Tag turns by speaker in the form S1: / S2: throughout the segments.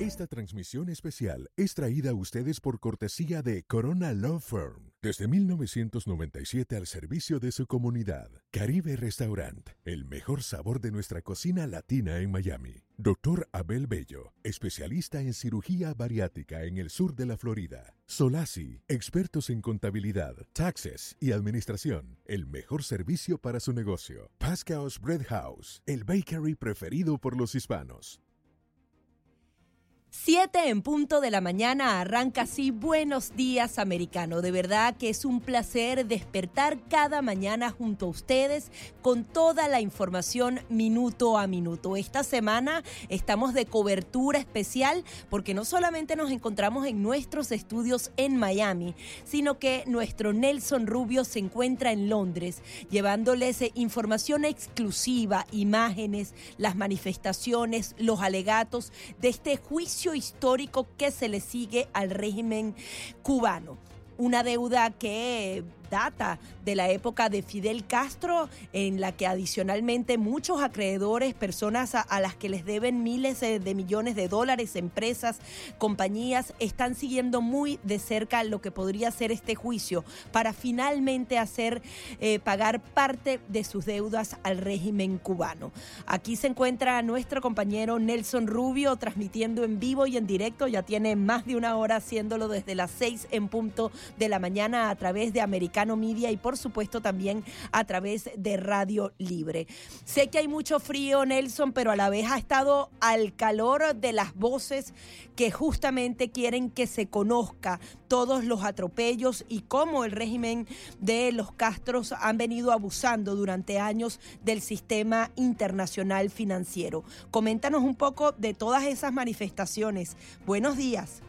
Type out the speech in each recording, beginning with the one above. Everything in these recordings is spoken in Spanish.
S1: Esta transmisión especial es traída a ustedes por cortesía de Corona Law Firm. Desde 1997 al servicio de su comunidad. Caribe Restaurant, el mejor sabor de nuestra cocina latina en Miami. Doctor Abel Bello, especialista en cirugía bariátrica en el sur de la Florida. Solasi, expertos en contabilidad, taxes y administración. El mejor servicio para su negocio. Pascaos Bread House, el bakery preferido por los hispanos.
S2: Siete en punto de la mañana arranca así Buenos Días Americano. De verdad que es un placer despertar cada mañana junto a ustedes con toda la información minuto a minuto. Esta semana estamos de cobertura especial porque no solamente nos encontramos en nuestros estudios en Miami, sino que nuestro Nelson Rubio se encuentra en Londres llevándoles información exclusiva, imágenes, las manifestaciones, los alegatos de este juicio histórico que se le sigue al régimen cubano. Una deuda que data de la época de Fidel Castro, en la que adicionalmente muchos acreedores, personas a, las que les deben miles de, millones de dólares, empresas, compañías, están siguiendo muy de cerca lo que podría ser este juicio para finalmente hacer eh, pagar parte de sus deudas al régimen cubano. Aquí se encuentra nuestro compañero Nelson Rubio transmitiendo en vivo y en directo, ya tiene más de una hora haciéndolo desde las seis en punto de la mañana a través de Americano Y por supuesto también a través de Radio Libre. Sé que hay mucho frío, Nelson, pero a la vez ha estado al calor de las voces que justamente quieren que se conozca todos los atropellos y cómo el régimen de los Castros han venido abusando durante años del sistema internacional financiero. Coméntanos un poco de todas esas manifestaciones. Buenos días.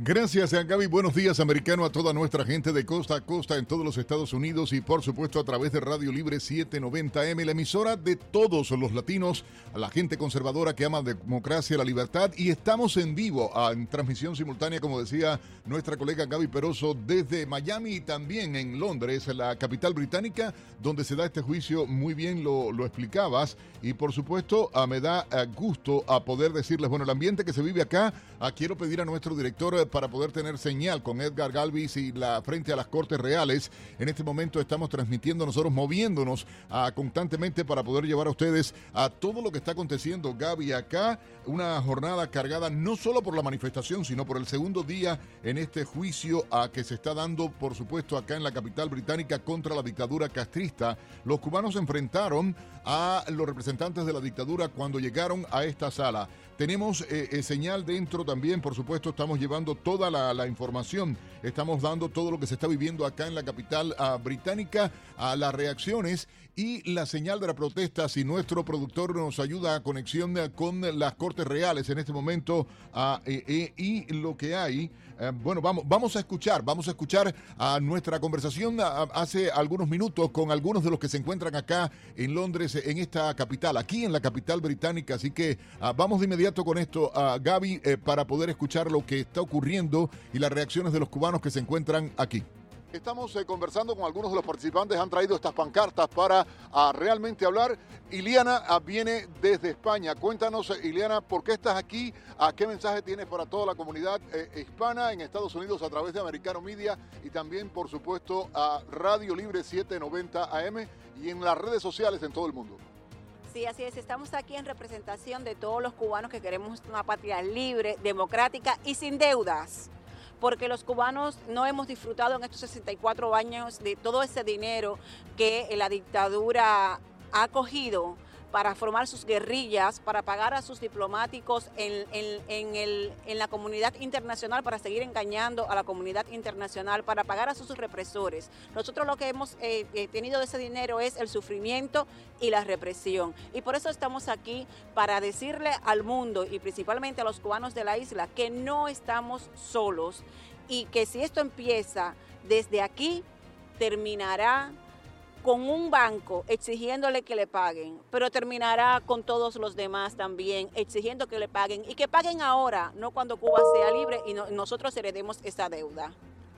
S3: Gracias, Gaby. Buenos días, americano, a toda nuestra gente de costa a costa en todos los Estados Unidos y, por supuesto, a través de Radio Libre 790M, la emisora de todos los latinos, a la gente conservadora que ama la democracia, la libertad. Y estamos en vivo, en transmisión simultánea, como decía nuestra colega Gaby Peroso, desde Miami y también en Londres, la capital británica, donde se da este juicio. Muy bien lo, lo explicabas. Y, por supuesto, me da gusto a poder decirles, bueno, el ambiente que se vive acá, quiero pedir a nuestro director para poder tener señal con Edgar Galvis y la frente a las Cortes Reales. En este momento estamos transmitiendo nosotros, moviéndonos uh, constantemente para poder llevar a ustedes a todo lo que está aconteciendo, Gaby, acá. Una jornada cargada no solo por la manifestación, sino por el segundo día en este juicio a que se está dando, por supuesto, acá en la capital británica contra la dictadura castrista. Los cubanos enfrentaron a los representantes de la dictadura cuando llegaron a esta sala. Tenemos eh, eh, señal dentro también, por supuesto, estamos llevando toda la, información, estamos dando todo lo que se está viviendo acá en la capital ah, británica, a las reacciones y la señal de la protesta. Si nuestro productor nos ayuda a conexión con las Cortes Reales en este momento ah, eh, y lo que hay. Eh, bueno, vamos, vamos a escuchar, vamos a escuchar a nuestra conversación hace algunos minutos con algunos de los que se encuentran acá en Londres, en esta capital, aquí en la capital británica. Así que ah, vamos de inmediato con esto, a Gaby, eh, para poder escuchar lo que está ocurriendo y las reacciones de los cubanos que se encuentran aquí. Estamos eh, conversando con algunos de los participantes, han traído estas pancartas para ah, realmente hablar. Iliana ah, viene desde España. Cuéntanos, eh, Iliana, ¿por qué estás aquí? ¿A qué mensaje tienes para toda la comunidad eh, hispana en Estados Unidos a través de Americano Media y también, por supuesto, a Radio Libre 790 AM y en las redes sociales en todo el mundo?
S4: Sí, así es. Estamos aquí en representación de todos los cubanos que queremos una patria libre, democrática y sin deudas porque los cubanos no hemos disfrutado en estos 64 años de todo ese dinero que la dictadura ha cogido para formar sus guerrillas, para pagar a sus diplomáticos en, la comunidad internacional, para seguir engañando a la comunidad internacional, para pagar a sus represores. Nosotros lo que hemos eh, eh, tenido de ese dinero es el sufrimiento y la represión. Y por eso estamos aquí para decirle al mundo y principalmente a los cubanos de la isla que no estamos solos y que si esto empieza desde aquí, terminará con un banco exigiéndole que le paguen, pero terminará con todos los demás también exigiendo que le paguen y que paguen ahora, no cuando Cuba sea libre y nosotros heredemos esa deuda.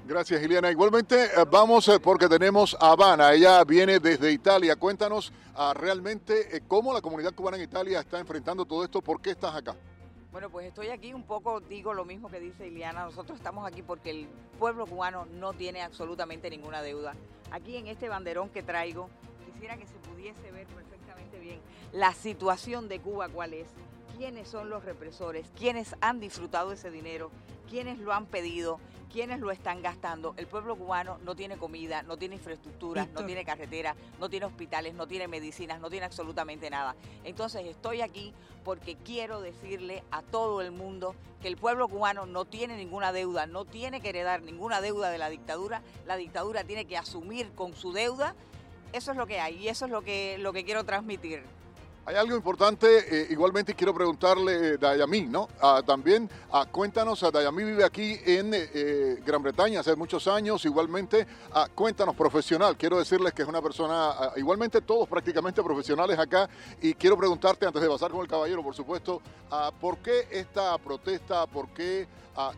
S3: Gracias, Giliana. Igualmente, eh, vamos eh, porque tenemos a Habana. Ella viene desde Italia. Cuéntanos ah, realmente eh, cómo la comunidad cubana en Italia está enfrentando todo esto. ¿Por qué estás acá?
S5: Bueno, pues estoy aquí un poco, digo lo mismo que dice Iliana. Nosotros estamos aquí porque el pueblo cubano no tiene absolutamente ninguna deuda. Aquí en este banderón que traigo, quisiera que se pudiese ver perfectamente bien la situación de Cuba, cuál es, quiénes son los represores, quiénes han disfrutado ese dinero, quiénes lo han pedido, quiénes lo están gastando. El pueblo cubano no tiene comida, no tiene infraestructura, no tiene carretera, no tiene hospitales, no tiene medicinas, no tiene absolutamente nada. Entonces estoy aquí porque quiero decirle a todo el mundo que el pueblo cubano no tiene ninguna deuda, no tiene que heredar ninguna deuda de la dictadura. La dictadura tiene que asumir con su deuda. Eso es lo que hay y eso es lo que, lo que quiero transmitir.
S3: Hay algo importante, eh, igualmente quiero preguntarle, eh, Dayamí, ¿no? Ah, también ah, cuéntanos, ah, Dayamí vive aquí en eh, Gran Bretaña hace muchos años, igualmente, cuéntanos, profesional, quiero decirles que es una persona, igualmente todos prácticamente profesionales acá, y quiero preguntarte, antes de pasar con el caballero, por supuesto, ¿por qué esta protesta, por qué,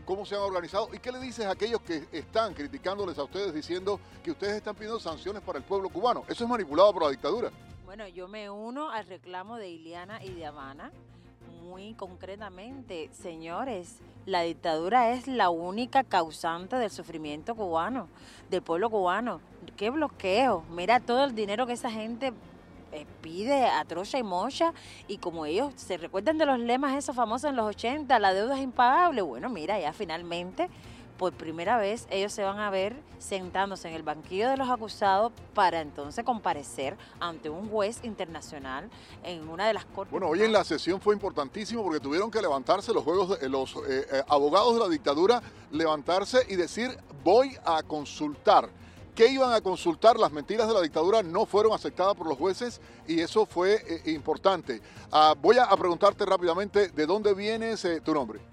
S3: cómo se han organizado, y qué le dices a aquellos que están criticándoles a ustedes diciendo que ustedes están pidiendo sanciones para el pueblo cubano? Eso es manipulado por la dictadura.
S6: Bueno, yo me uno al reclamo de Iliana y de Habana. Muy concretamente, señores, la dictadura es la única causante del sufrimiento cubano, del pueblo cubano. ¿Qué bloqueo? Mira todo el dinero que esa gente eh, pide a y mocha y como ellos se recuerdan de los lemas esos famosos en los 80, la deuda es impagable, bueno, mira, ya finalmente por primera vez ellos se van a ver sentándose en el banquillo de los acusados para entonces comparecer ante un juez internacional en una de las cortes.
S3: Bueno, hoy en la sesión fue importantísimo porque tuvieron que levantarse los juegos, los eh, eh, abogados de la dictadura, levantarse y decir voy a consultar. ¿Qué iban a consultar? Las mentiras de la dictadura no fueron aceptadas por los jueces y eso fue eh, importante. Ah, voy a, preguntarte rápidamente de dónde vienes tu nombre.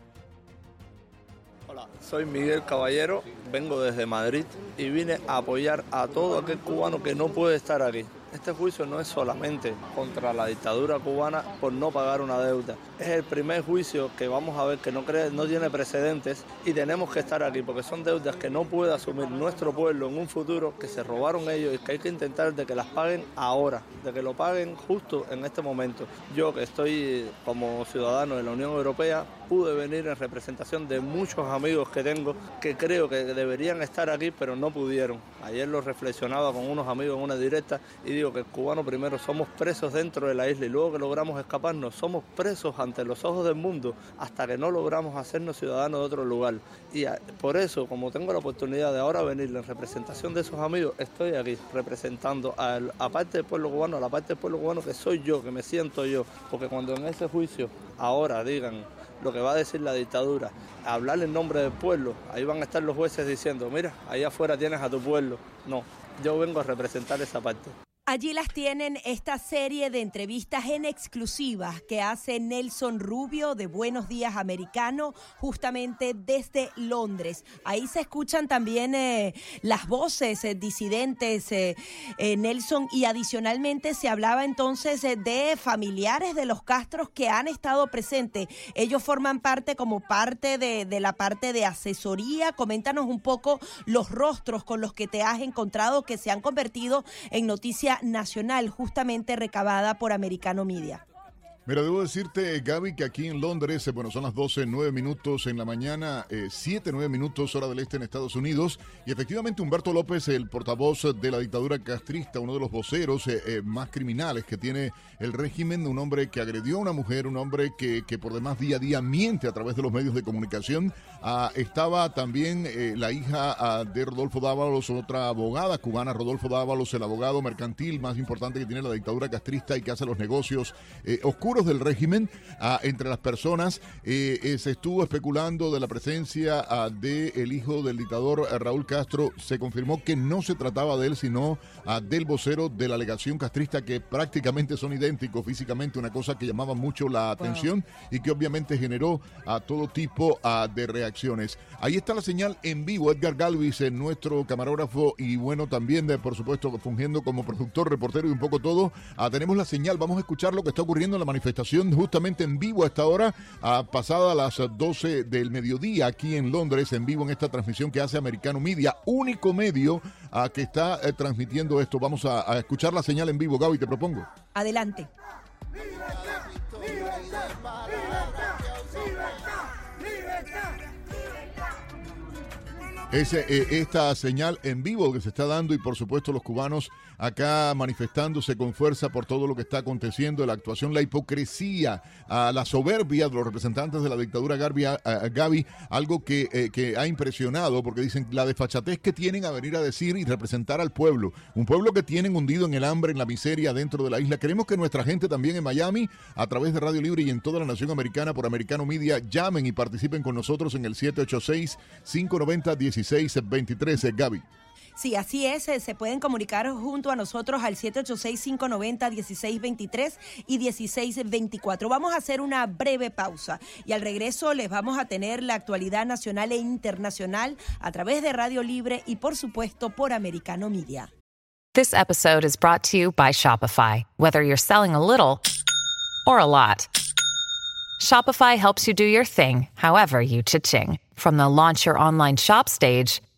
S7: Soy Miguel Caballero, vengo desde Madrid y vine a apoyar a todo aquel cubano que no puede estar aquí. Este juicio no es solamente contra la dictadura cubana por no pagar una deuda. Es el primer juicio que vamos a ver que no, no tiene precedentes y tenemos que estar aquí porque son deudas que no puede asumir nuestro pueblo en un futuro, que se robaron ellos y que hay que intentar de que las paguen ahora, de que lo paguen justo en este momento. Yo que estoy como ciudadano de la Unión Europea pude venir en representación de muchos amigos que tengo que creo que deberían estar aquí pero no pudieron. Ayer lo reflexionaba con unos amigos en una directa y digo que el cubano primero somos presos dentro de la isla y luego que logramos escaparnos somos presos ante los ojos del mundo hasta que no logramos hacernos ciudadanos de otro lugar. Y por eso, como tengo la oportunidad de ahora venir en representación de esos amigos, estoy aquí representando a, la parte del pueblo cubano, a la parte del pueblo cubano que soy yo, que me siento yo, porque cuando en ese juicio ahora digan lo que va a decir la dictadura, hablar en nombre del pueblo, ahí van a estar los jueces diciendo, mira, ahí afuera tienes a tu pueblo. No, yo vengo a representar esa parte.
S2: Allí las tienen esta serie de entrevistas en exclusiva que hace Nelson Rubio de Buenos Días Americano, justamente desde Londres. Ahí se escuchan también eh, las voces eh, disidentes, eh, Nelson, y adicionalmente se hablaba entonces de familiares de los Castros que han estado presentes. Ellos forman parte como parte de, de la parte de asesoría. Coméntanos un poco los rostros con los que te has encontrado que se han convertido en noticia nacional justamente recabada por Americano Media.
S3: Mira, debo decirte, Gaby, que aquí en Londres, eh, bueno, son las 12, 9 minutos en la mañana, eh, 7, 9 minutos hora del este en Estados Unidos. Y efectivamente Humberto López, el portavoz de la dictadura castrista, uno de los voceros eh, eh, más criminales que tiene el régimen, un hombre que agredió a una mujer, un hombre que, que por demás día a día miente a través de los medios de comunicación. Ah, estaba también la hija ah, de Rodolfo Dávalos, otra abogada cubana, Rodolfo Dávalos, el abogado mercantil más importante que tiene la dictadura castrista y que hace los negocios eh, oscuros del régimen ah, entre las personas. Eh, eh, se estuvo especulando de la presencia ah, del hijo del dictador eh, Raúl Castro. Se confirmó que no se trataba de él, sino ah, del vocero de la alegación castrista, que prácticamente son idénticos físicamente, una cosa que llamaba mucho la atención y que obviamente generó a todo tipo de reacciones. Ahí está la señal en vivo. Edgar Galvis, nuestro camarógrafo y bueno, también de, por supuesto fungiendo como productor, reportero y un poco todo. Tenemos la señal, vamos a escuchar lo que está ocurriendo en la manifestación justamente en vivo a esta hora, ah, pasada las 12 del mediodía aquí en Londres, en vivo en esta transmisión que hace Americano Media, único medio ah, que está eh, transmitiendo esto. Vamos a, a escuchar la señal en vivo, Gaby, te propongo.
S2: Adelante.
S3: Es eh, esta señal en vivo que se está dando y por supuesto los cubanos acá manifestándose con fuerza por todo lo que está aconteciendo, la actuación, la hipocresía, la soberbia de los representantes de la dictadura Gaby, algo que, eh, que ha impresionado porque dicen la desfachatez que tienen a venir a decir y representar al pueblo, un pueblo que tienen hundido en el hambre, en la miseria dentro de la isla. Queremos que nuestra gente también en Miami, a través de Radio Libre y en toda la nación americana por Americano Media, llamen y participen con nosotros en el 786-590-1623. Gaby.
S2: Sí, así es. eh, Se pueden comunicar junto a nosotros al 786-590-1623 y 1624. Vamos a hacer una breve pausa y al regreso les vamos a tener la actualidad nacional e internacional a través de Radio Libre y por supuesto por Americano Media.
S8: This episode is brought to you by Shopify. Whether you're selling a little or a lot, Shopify helps you do your thing, however you cha-ching. From the launch your online shop stage,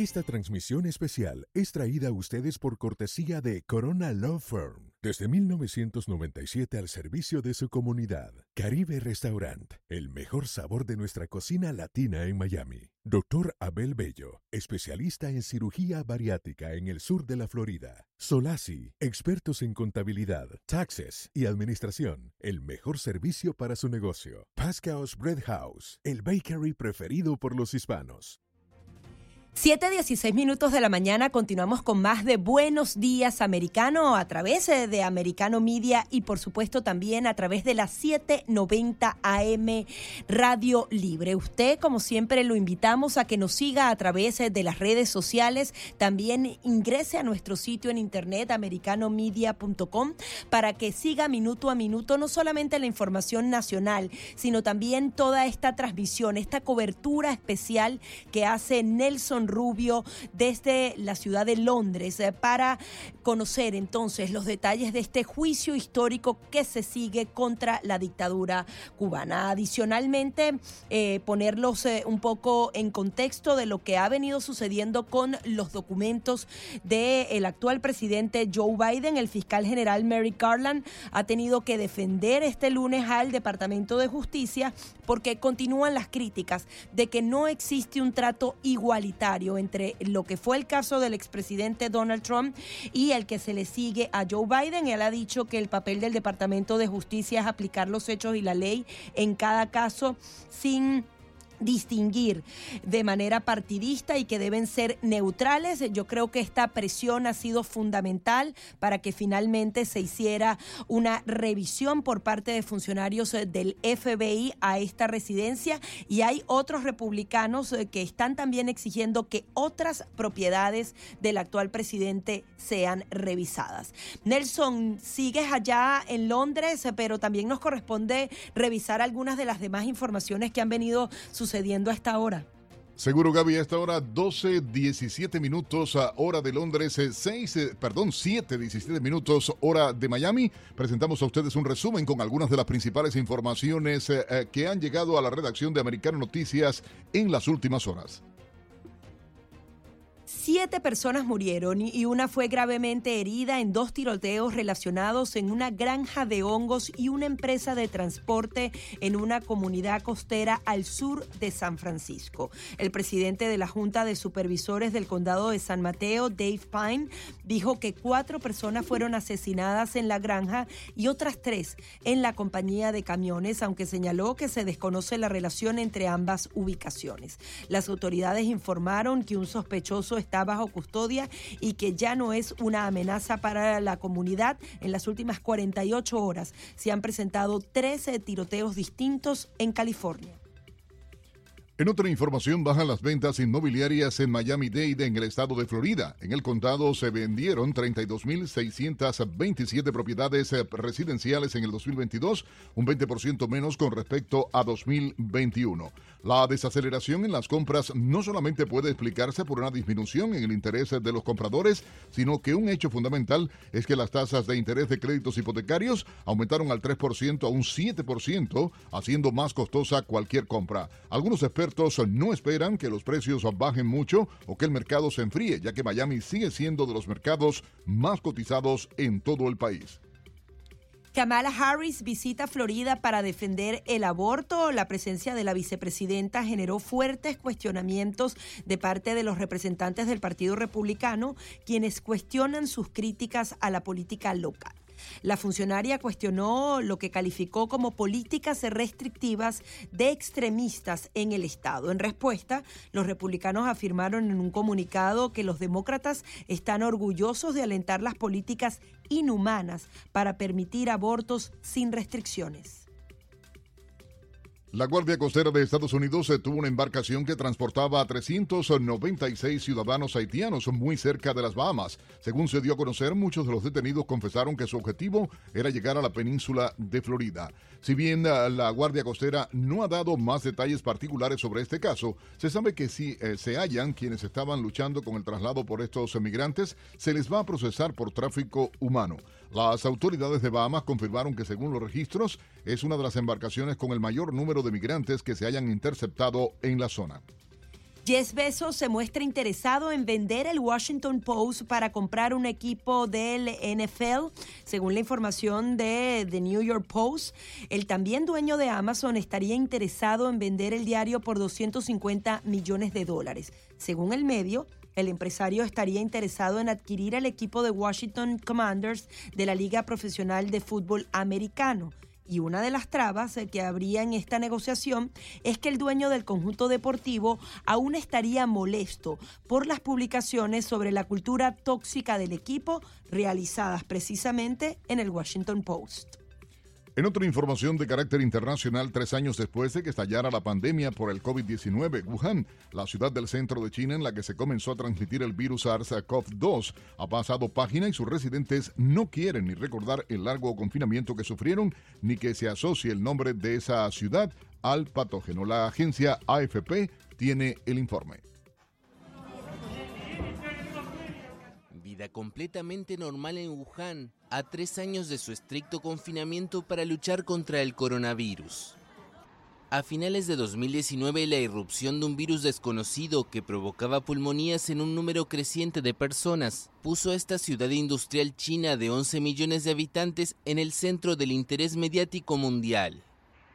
S1: Esta transmisión especial es traída a ustedes por cortesía de Corona Law Firm. Desde 1997 al servicio de su comunidad. Caribe Restaurant, el mejor sabor de nuestra cocina latina en Miami. Doctor Abel Bello, especialista en cirugía bariátrica en el sur de la Florida. Solasi, expertos en contabilidad, taxes y administración. El mejor servicio para su negocio. Pascaos Bread House, el bakery preferido por los hispanos.
S2: 7.16 minutos de la mañana continuamos con más de Buenos Días Americano a través eh, de Americano Media y por supuesto también a través de la 790 AM Radio Libre. Usted como siempre lo invitamos a que nos siga a través eh, de las redes sociales, también ingrese a nuestro sitio en internet americanomedia.com para que siga minuto a minuto no solamente la información nacional, sino también toda esta transmisión, esta cobertura especial que hace Nelson Rubio desde la ciudad de Londres eh, para conocer entonces los detalles de este juicio histórico que se sigue contra la dictadura cubana. Adicionalmente, eh, ponerlos eh, un poco en contexto de lo que ha venido sucediendo con los documentos del actual presidente Joe Biden. El fiscal general Mary Garland ha tenido que defender este lunes al Departamento de Justicia porque continúan las críticas de que no existe un trato igualitario entre lo que fue el caso del expresidente Donald Trump y el que se le sigue a Joe Biden. Él ha dicho que el papel del Departamento de Justicia es aplicar los hechos y la ley en cada caso sin distinguir de manera partidista y que deben ser neutrales. Yo creo que esta presión ha sido fundamental para que finalmente se hiciera una revisión por parte de funcionarios eh, del FBI a esta residencia y hay otros republicanos eh, que están también exigiendo que otras propiedades del actual presidente sean revisadas. Nelson, sigues allá en Londres, eh, pero también nos corresponde revisar algunas de las demás informaciones que han venido sucediendo a esta hora.
S3: Seguro, Gaby, a esta hora 12, 17 minutos, a hora de Londres, 6, eh, eh, perdón, 7, 17 minutos, hora de Miami. Presentamos a ustedes un resumen con algunas de las principales informaciones eh, que han llegado a la redacción de Americano Noticias en las últimas horas.
S2: Siete personas murieron y una fue gravemente herida en dos tiroteos relacionados en una granja de hongos y una empresa de transporte en una comunidad costera al sur de San Francisco. El presidente de la Junta de Supervisores del Condado de San Mateo, Dave Pine, dijo que cuatro personas fueron asesinadas en la granja y otras tres en la compañía de camiones, aunque señaló que se desconoce la relación entre ambas ubicaciones. Las autoridades informaron que un sospechoso está bajo custodia y que ya no es una amenaza para la comunidad. En las últimas 48 horas se han presentado 13 tiroteos distintos en California.
S3: En otra información, bajan las ventas inmobiliarias en Miami-Dade, en el estado de Florida. En el condado se vendieron 32.627 propiedades eh, residenciales en el 2022, un 20% menos con respecto a 2021. La desaceleración en las compras no solamente puede explicarse por una disminución en el interés de los compradores, sino que un hecho fundamental es que las tasas de interés de créditos hipotecarios aumentaron al 3% a un 7%, haciendo más costosa cualquier compra. Algunos expertos no esperan que los precios bajen mucho o que el mercado se enfríe, ya que Miami sigue siendo de los mercados más cotizados en todo el país.
S2: Kamala Harris visita Florida para defender el aborto. La presencia de la vicepresidenta generó fuertes cuestionamientos de parte de los representantes del Partido Republicano, quienes cuestionan sus críticas a la política local. La funcionaria cuestionó lo que calificó como políticas restrictivas de extremistas en el Estado. En respuesta, los republicanos afirmaron en un comunicado que los demócratas están orgullosos de alentar las políticas inhumanas para permitir abortos sin restricciones.
S3: La Guardia Costera de Estados Unidos tuvo una embarcación que transportaba a 396 ciudadanos haitianos muy cerca de las Bahamas. Según se dio a conocer, muchos de los detenidos confesaron que su objetivo era llegar a la península de Florida. Si bien ah, la Guardia Costera no ha dado más detalles particulares sobre este caso, se sabe que si eh, se hallan quienes estaban luchando con el traslado por estos emigrantes, se les va a procesar por tráfico humano. Las autoridades de Bahamas confirmaron que según los registros es una de las embarcaciones con el mayor número de migrantes que se hayan interceptado en la zona.
S2: Jeff Bezos se muestra interesado en vender el Washington Post para comprar un equipo del NFL. Según la información de The New York Post, el también dueño de Amazon estaría interesado en vender el diario por 250 millones de dólares. Según el medio, el empresario estaría interesado en adquirir el equipo de Washington Commanders de la Liga Profesional de Fútbol Americano. Y una de las trabas eh, que habría en esta negociación es que el dueño del conjunto deportivo aún estaría molesto por las publicaciones sobre la cultura tóxica del equipo realizadas precisamente en el Washington Post.
S3: En otra información de carácter internacional, tres años después de que estallara la pandemia por el COVID-19, Wuhan, la ciudad del centro de China en la que se comenzó a transmitir el virus SARS-CoV-2, ha pasado página y sus residentes no quieren ni recordar el largo confinamiento que sufrieron ni que se asocie el nombre de esa ciudad al patógeno. La agencia AFP tiene el informe.
S9: completamente normal en Wuhan a tres años de su estricto confinamiento para luchar contra el coronavirus. A finales de 2019, la irrupción de un virus desconocido que provocaba pulmonías en un número creciente de personas puso a esta ciudad industrial china de 11 millones de habitantes en el centro del interés mediático mundial.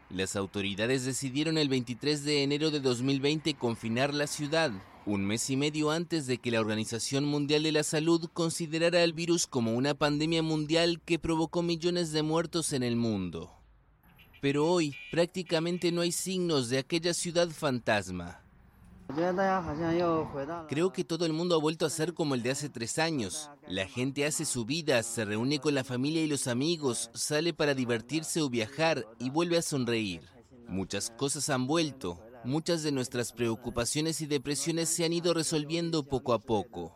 S9: Las autoridades decidieron el 23 de enero de 2020 confinar la ciudad, un mes y medio antes de que la Organización Mundial de la Salud considerara el virus como una pandemia mundial que provocó millones de muertos en el mundo. Pero hoy prácticamente no hay signos de aquella ciudad fantasma. Creo que todo el mundo ha vuelto a ser como el de hace tres años. La gente hace su vida, se reúne con la familia y los amigos, sale para divertirse o viajar y vuelve a sonreír. Muchas cosas han vuelto, muchas de nuestras preocupaciones y depresiones se han ido resolviendo poco a poco.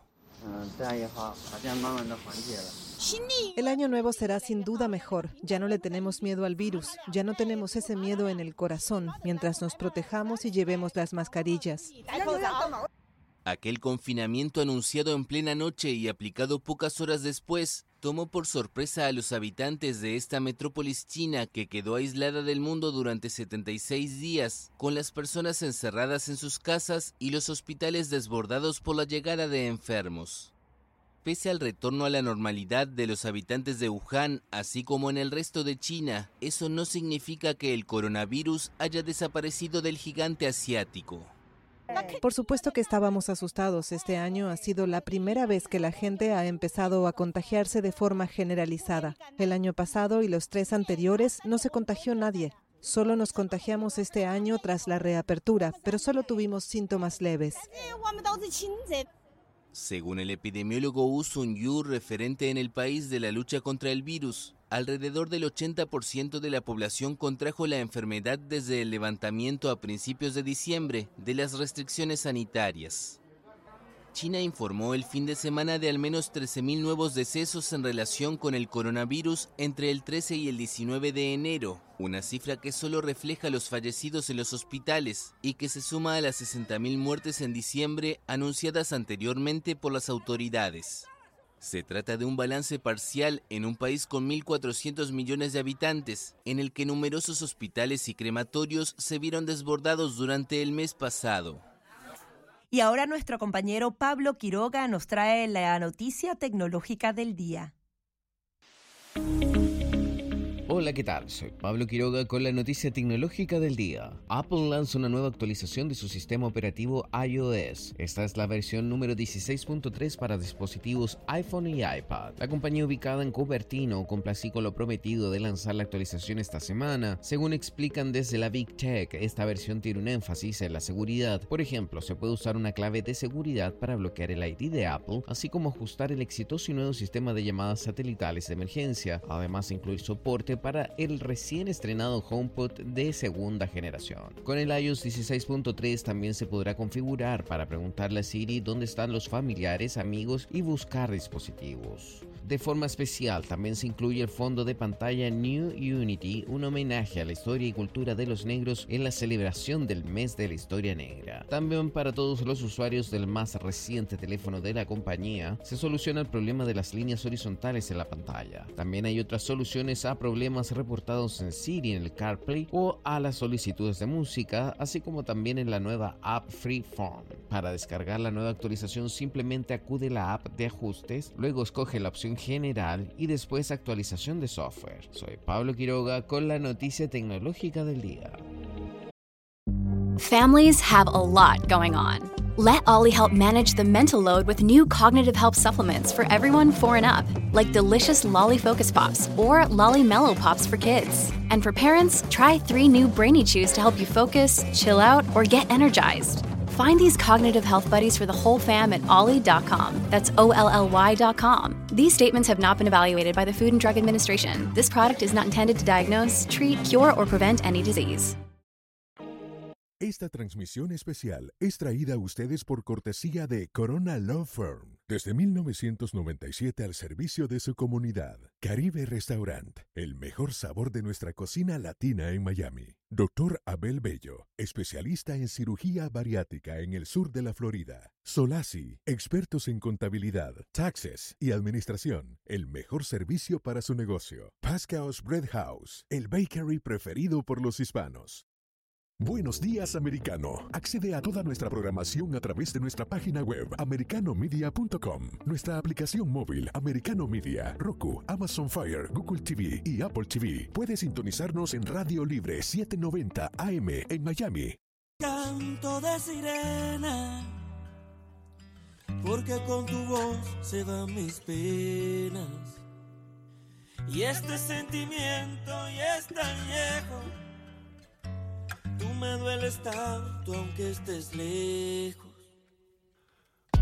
S10: El año nuevo será sin duda mejor. Ya no le tenemos miedo al virus, ya no tenemos ese miedo en el corazón mientras nos protejamos y llevemos las mascarillas.
S9: Aquel confinamiento anunciado en plena noche y aplicado pocas horas después tomó por sorpresa a los habitantes de esta metrópolis china que quedó aislada del mundo durante 76 días, con las personas encerradas en sus casas y los hospitales desbordados por la llegada de enfermos. Pese al retorno a la normalidad de los habitantes de Wuhan, así como en el resto de China, eso no significa que el coronavirus haya desaparecido del gigante asiático.
S10: Por supuesto que estábamos asustados. Este año ha sido la primera vez que la gente ha empezado a contagiarse de forma generalizada. El año pasado y los tres anteriores no se contagió nadie. Solo nos contagiamos este año tras la reapertura, pero solo tuvimos síntomas leves.
S9: Según el epidemiólogo Wu Sun-yu, referente en el país de la lucha contra el virus, alrededor del 80% de la población contrajo la enfermedad desde el levantamiento a principios de diciembre de las restricciones sanitarias. China informó el fin de semana de al menos 13.000 nuevos decesos en relación con el coronavirus entre el 13 y el 19 de enero, una cifra que solo refleja los fallecidos en los hospitales y que se suma a las 60.000 muertes en diciembre anunciadas anteriormente por las autoridades. Se trata de un balance parcial en un país con 1.400 millones de habitantes, en el que numerosos hospitales y crematorios se vieron desbordados durante el mes pasado.
S2: Y ahora nuestro compañero Pablo Quiroga nos trae la noticia tecnológica del día.
S11: Hola, ¿qué tal? Soy Pablo Quiroga con la noticia tecnológica del día. Apple lanza una nueva actualización de su sistema operativo iOS. Esta es la versión número 16.3 para dispositivos iPhone y iPad. La compañía ubicada en Cupertino complací con lo prometido de lanzar la actualización esta semana. Según explican desde la Big Tech, esta versión tiene un énfasis en la seguridad. Por ejemplo, se puede usar una clave de seguridad para bloquear el ID de Apple, así como ajustar el exitoso y nuevo sistema de llamadas satelitales de emergencia. Además, incluir soporte para el recién estrenado HomePod de segunda generación. Con el iOS 16.3 también se podrá configurar para preguntarle a Siri dónde están los familiares, amigos y buscar dispositivos. De forma especial también se incluye el fondo de pantalla New Unity, un homenaje a la historia y cultura de los negros en la celebración del mes de la historia negra. También para todos los usuarios del más reciente teléfono de la compañía, se soluciona el problema de las líneas horizontales en la pantalla. También hay otras soluciones a problemas reportados en Siri en el CarPlay o a las solicitudes de música, así como también en la nueva app Freeform. Para descargar la nueva actualización simplemente acude a la app de ajustes, luego escoge la opción general y después actualización de software. Soy Pablo Quiroga con la noticia tecnológica del día.
S12: Families have a lot going on. Let Ollie help manage the mental load with new cognitive help supplements for everyone four and up, like delicious Lolly Focus Pops or Lolly Mellow Pops for kids. And for parents, try three new Brainy Chews to help you focus, chill out, or get energized. Find these cognitive health buddies for the whole fam at ollie.com. That's O L L Y.com. These statements have not been evaluated by the Food and Drug Administration. This product is not intended to diagnose, treat, cure, or prevent any disease.
S1: Esta transmisión especial es traída a ustedes por cortesía de Corona Law Firm. Desde 1997 al servicio de su comunidad. Caribe Restaurant, el mejor sabor de nuestra cocina latina en Miami. Doctor Abel Bello, especialista en cirugía bariátrica en el sur de la Florida. Solasi, expertos en contabilidad, taxes y administración. El mejor servicio para su negocio. Pascal's Bread House, el bakery preferido por los hispanos. Buenos días, americano. Accede a toda nuestra programación a través de nuestra página web americanomedia.com, nuestra aplicación móvil Americano Media, Roku, Amazon Fire, Google TV y Apple TV. Puedes sintonizarnos en Radio Libre 790 AM en Miami.
S13: Canto de sirena, porque con tu voz se van mis penas. Y este sentimiento es tan viejo. Tú me dueles tanto aunque estés lejos.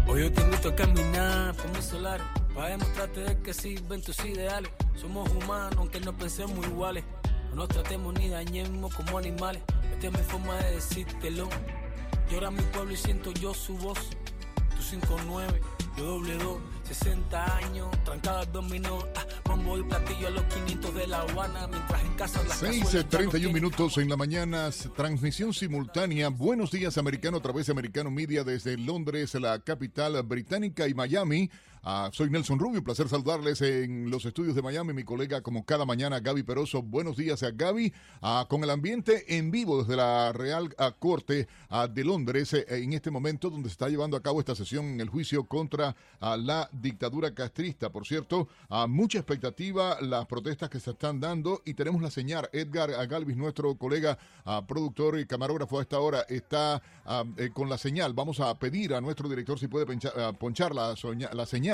S13: Hoy yo te invito a caminar por mi solar para demostrarte de que sirven tus ideales. Somos humanos aunque no pensemos iguales. No nos tratemos ni dañemos como animales. Esta es mi forma de decírtelo. Llora mi pueblo y siento yo su voz. Tu 59, 2, 60 años, trancada al dominó. Ah, bombo y platillo a los 500 de la Habana, mientras en casa las
S3: 6.31 minutos en la mañana, transmisión simultánea. Buenos días, americano, a través de Americano Media desde Londres, la capital británica y Miami. Ah, soy Nelson Rubio, un placer saludarles en los estudios de Miami. Mi colega, como cada mañana, Gaby Peroso. Buenos días a Gaby, ah, con el ambiente en vivo desde la Real ah, Corte de Londres, eh, en este momento donde se está llevando a cabo esta sesión en el juicio contra la dictadura castrista. Por cierto, mucha expectativa, las protestas que se están dando y tenemos la señal. Edgar Galvis, nuestro colega productor y camarógrafo a esta hora, está eh, con la señal. Vamos a pedir a nuestro director si puede ponchar la, la señal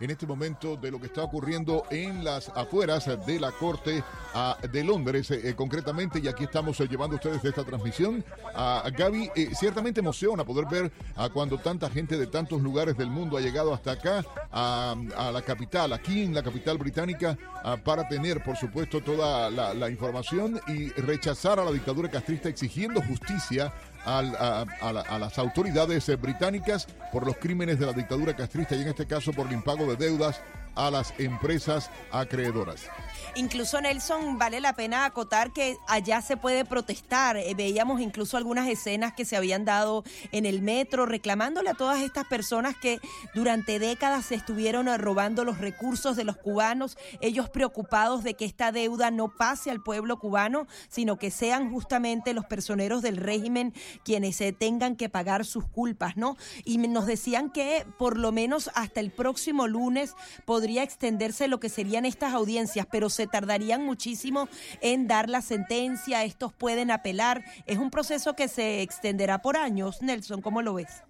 S3: en este momento de lo que está ocurriendo en las afueras de la Corte ah, de Londres, eh, eh, concretamente, y aquí estamos eh, llevando ustedes esta transmisión. a ah, Gaby, ciertamente emociona poder ver a cuando tanta gente de tantos lugares del mundo ha llegado hasta acá, a, la capital, aquí en la capital británica, para tener, por supuesto, toda la información y rechazar a la dictadura castrista exigiendo justicia a, las autoridades eh, británicas por los crímenes de la dictadura castrista y en este caso por el impago de deudas a las empresas acreedoras.
S2: Incluso Nelson, vale la pena acotar que allá se puede protestar. Eh, veíamos incluso algunas escenas que se habían dado en el metro reclamándole a todas estas personas que durante décadas se estuvieron robando los recursos de los cubanos, ellos preocupados de que esta deuda no pase al pueblo cubano, sino que sean justamente los personeros del régimen quienes se tengan que pagar sus culpas, ¿no? Y nos decían que por lo menos hasta el próximo lunes podría extenderse lo que serían estas audiencias, pero se tardarían muchísimo en dar la sentencia, estos pueden apelar. Es un proceso que se extenderá por años. Nelson, ¿cómo lo ves?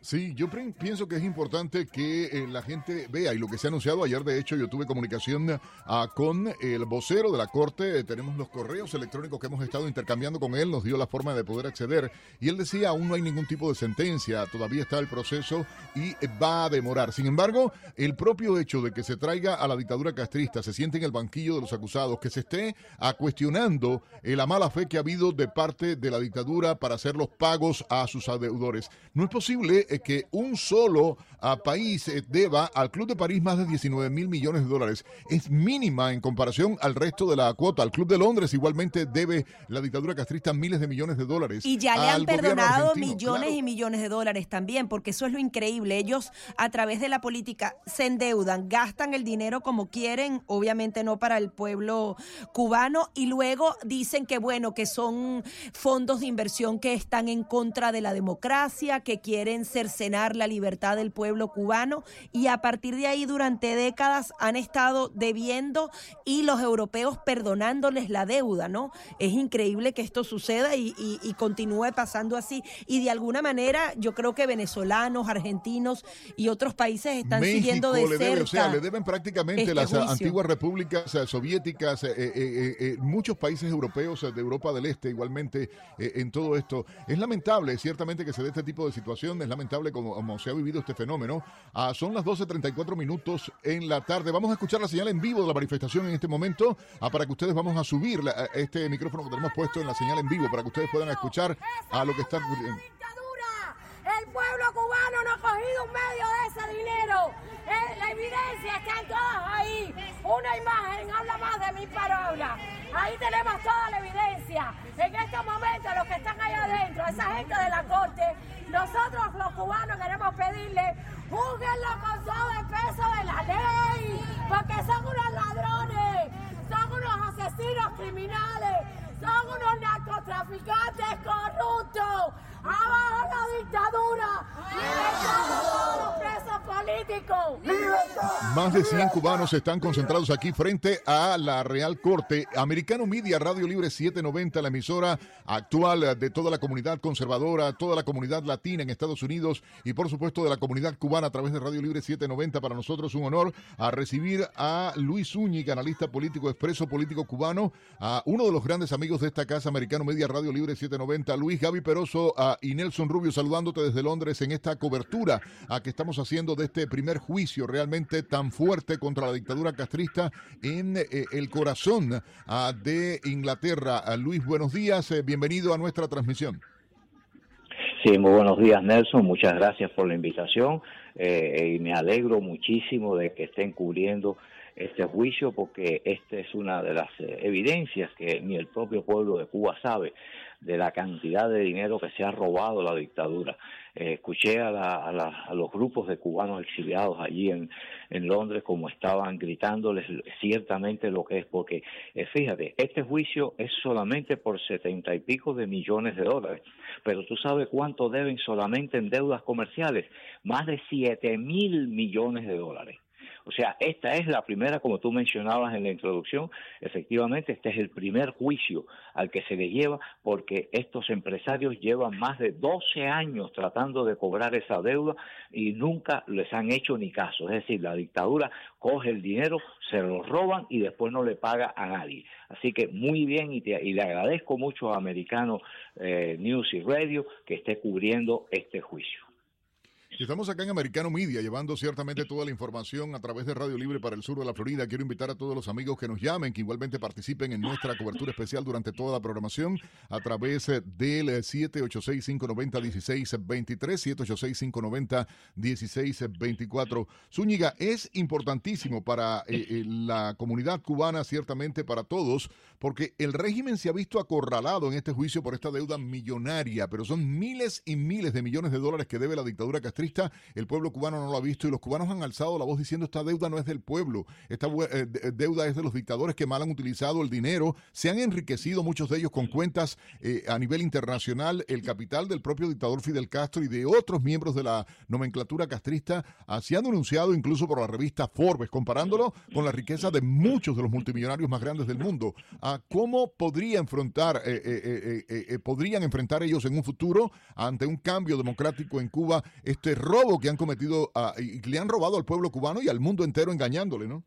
S3: Sí, yo pienso que es importante que eh, la gente vea y lo que se ha anunciado ayer, de hecho, yo tuve comunicación ah, con el vocero de la Corte, tenemos los correos electrónicos que hemos estado intercambiando con él, nos dio la forma de poder acceder y él decía, aún no hay ningún tipo de sentencia, todavía está el proceso y va a demorar. Sin embargo, el propio hecho de que se traiga a la dictadura castrista, se siente en el banquillo de los acusados, que se esté a cuestionando eh, la mala fe que ha habido de parte de la dictadura para hacer los pagos a sus adeudores. No es posible que un solo ah, país eh, deba al Club de París más de 19 mil millones de dólares. Es mínima en comparación al resto de la cuota. Al Club de Londres igualmente debe la dictadura castrista miles de millones de dólares.
S2: Y ya le han perdonado millones y millones de dólares también, porque eso es lo increíble. Ellos a través de la política se endeudan, gastan el dinero como quieren, obviamente no para el pueblo cubano, y luego dicen que bueno, que son fondos de inversión que están en contra de la democracia, que quieren ser cercenar la libertad del pueblo cubano y a partir de ahí durante décadas han estado debiendo y los europeos perdonándoles la deuda, ¿no? Es increíble que esto suceda y, continúe pasando así y de alguna manera yo creo que venezolanos, argentinos y otros países están siguiendo de
S3: le
S2: cerca.
S3: o sea, le deben prácticamente este las antiguas repúblicas eh, soviéticas, eh, eh, muchos países europeos de Europa del Este igualmente en todo esto. Es lamentable, ciertamente, que se dé este tipo de situación, es lamentable como, se ha vivido este fenómeno. Ah, son las 12.34 minutos en la tarde. Vamos a escuchar la señal en vivo de la manifestación en este momento ah, para que ustedes vamos a subir este micrófono que tenemos puesto en la señal en vivo para que ustedes puedan escuchar a lo que está ocurriendo.
S14: El pueblo cubano no ha cogido un medio de ese dinero. Eh, la evidencia está en todas ahí. Una imagen habla más de mi palabra. Ahí tenemos toda la evidencia. En estos momentos, los que están ahí adentro, esa gente de la corte, nosotros los cubanos queremos pedirle, júguenlo con todo el peso de la ley, porque son unos ladrones, son unos asesinos criminales, son unos narcotraficantes corruptos. Abajo la dictadura. Y todos los presos políticos político.
S3: Más de 100 cubanos están concentrados aquí frente a la Real Corte. Americano Media, Radio Libre 790, la emisora actual de toda la comunidad conservadora, toda la comunidad latina en Estados Unidos y por supuesto de la comunidad cubana a través de Radio Libre 790. Para nosotros un honor a recibir a Luis Zúñiga, analista político, expreso político cubano, a uno de los grandes amigos de esta casa, Americano Media, Radio Libre 790, Luis Gaby Peroso y Nelson Rubio, saludándote desde Londres en esta cobertura a que estamos haciendo de este primer juicio realmente tan fuerte contra la dictadura castrista en eh, el corazón ah, de Inglaterra. Ah, Luis, buenos días, eh, bienvenido a nuestra transmisión.
S15: Sí, muy buenos días Nelson, muchas gracias por la invitación eh, y me alegro muchísimo de que estén cubriendo este juicio porque esta es una de las evidencias que ni el propio pueblo de Cuba sabe de la cantidad de dinero que se ha robado la dictadura. Eh, escuché a, a, los grupos de cubanos exiliados allí en, en, Londres como estaban gritándoles ciertamente lo que es, porque eh, fíjate, este juicio es solamente por setenta y pico de millones de dólares, pero tú sabes cuánto deben solamente en deudas comerciales, más de siete mil millones de dólares. O sea, esta es la primera, como tú mencionabas en la introducción, efectivamente este es el primer juicio al que se le lleva porque estos empresarios llevan más de 12 años tratando de cobrar esa deuda y nunca les han hecho ni caso. Es decir, la dictadura coge el dinero, se lo roban y después no le paga a nadie. Así que muy bien y, le agradezco mucho a Americano eh, News y Radio que esté cubriendo este juicio.
S3: Estamos acá en Americano Media llevando ciertamente toda la información a través de Radio Libre para el sur de la Florida. Quiero invitar a todos los amigos que nos llamen, que igualmente participen en nuestra cobertura especial durante toda la programación a través eh, del 786-590-1623, 786-590-1624. Zúñiga, es importantísimo para eh, eh, la comunidad cubana, ciertamente para todos, porque el régimen se ha visto acorralado en este juicio por esta deuda millonaria, pero son miles y miles de millones de dólares que debe la dictadura castrista el pueblo cubano no lo ha visto y los cubanos han alzado la voz diciendo esta deuda no es del pueblo, esta eh, deuda es de los dictadores que mal han utilizado el dinero, se han enriquecido muchos de ellos con cuentas eh, a nivel internacional, el capital del propio dictador Fidel Castro y de otros miembros de la nomenclatura castrista se han denunciado incluso por la revista Forbes, comparándolo con la riqueza de muchos de los multimillonarios más grandes del mundo. Ah, ¿Cómo podría enfrentar, eh, podrían enfrentar ellos en un futuro ante un cambio democrático en Cuba este robo que han cometido y le han robado al pueblo cubano y al mundo entero engañándole, ¿no?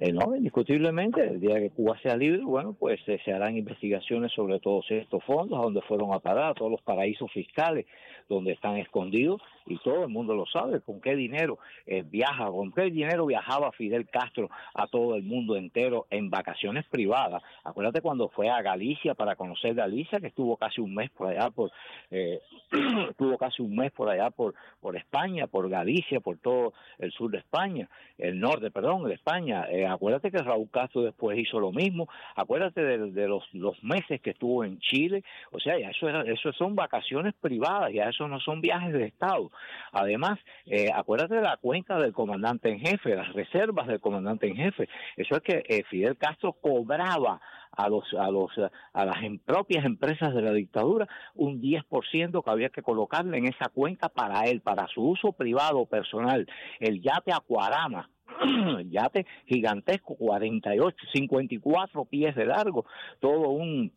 S15: Eh, no, indiscutiblemente, el día que Cuba sea libre, bueno, pues eh, se harán investigaciones sobre todos estos fondos, a dónde fueron a parar, todos los paraísos fiscales donde están escondidos y todo el mundo lo sabe, con qué dinero eh, viaja, con qué dinero viajaba Fidel Castro a todo el mundo entero en vacaciones privadas. Acuérdate cuando fue a Galicia para conocer Galicia, que estuvo casi un mes por allá, por eh, estuvo casi un mes por allá por, por España, por Galicia, por todo el sur de España, el norte, perdón, de España. Eh, acuérdate que Raúl Castro después hizo lo mismo. Acuérdate de, los, los meses que estuvo en Chile. O sea, ya eso, era, eso son vacaciones privadas, ya eso no son viajes de Estado. Además, eh, acuérdate de la cuenta del comandante en jefe, las reservas del comandante en jefe. Eso es que eh, Fidel Castro cobraba a los a los a las em, propias empresas de la dictadura un 10% que había que colocarle en esa cuenta para él, para su uso privado personal. El yate Acuarama yate gigantesco, 48, 54 pies de largo, todo un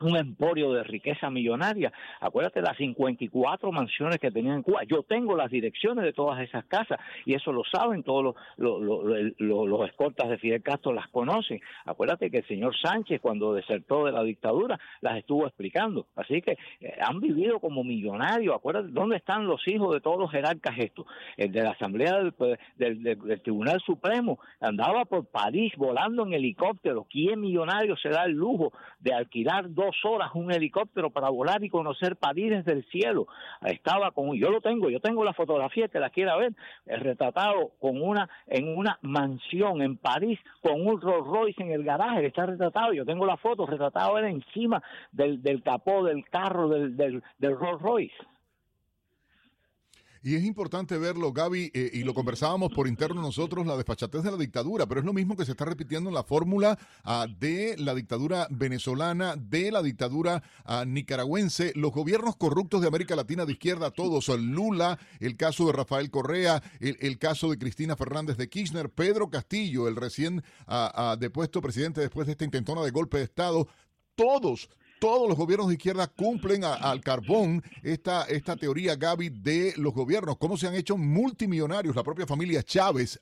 S15: un emporio de riqueza millonaria. Acuérdate las 54 mansiones que tenían en Cuba. Yo tengo las direcciones de todas esas casas y eso lo saben todos los, los, escoltas de Fidel Castro las conocen. Acuérdate que el señor Sánchez cuando desertó de la dictadura las estuvo explicando. Así que eh, han vivido como millonarios. Acuérdate, ¿dónde están los hijos de todos los jerarcas estos? El de la Asamblea del, pues, del Tribunal Supremo andaba por París volando en helicóptero. ¿Quién millonario se da el lujo de alquilar dos dos horas un helicóptero para volar y conocer París desde el cielo. Estaba con, yo lo tengo, yo tengo la fotografía que la quiera ver, retratado con una, en una mansión en París con un Rolls Royce en el garaje, está retratado, yo tengo la foto, retratado era encima del, del capó del carro del, del, del Rolls Royce.
S3: Y es importante verlo, Gaby, eh, y lo conversábamos por interno nosotros, la desfachatez de la dictadura, pero es lo mismo que se está repitiendo en la fórmula ah, de la dictadura venezolana, de la dictadura ah, nicaragüense, los gobiernos corruptos de América Latina de izquierda, todos, el Lula, el caso de Rafael Correa, el, caso de Cristina Fernández de Kirchner, Pedro Castillo, el recién ah, depuesto presidente después de esta intentona de golpe de Estado, todos todos los gobiernos de izquierda cumplen al carbón esta, esta teoría, Gaby, de los gobiernos, cómo se han hecho multimillonarios, la propia familia Chávez,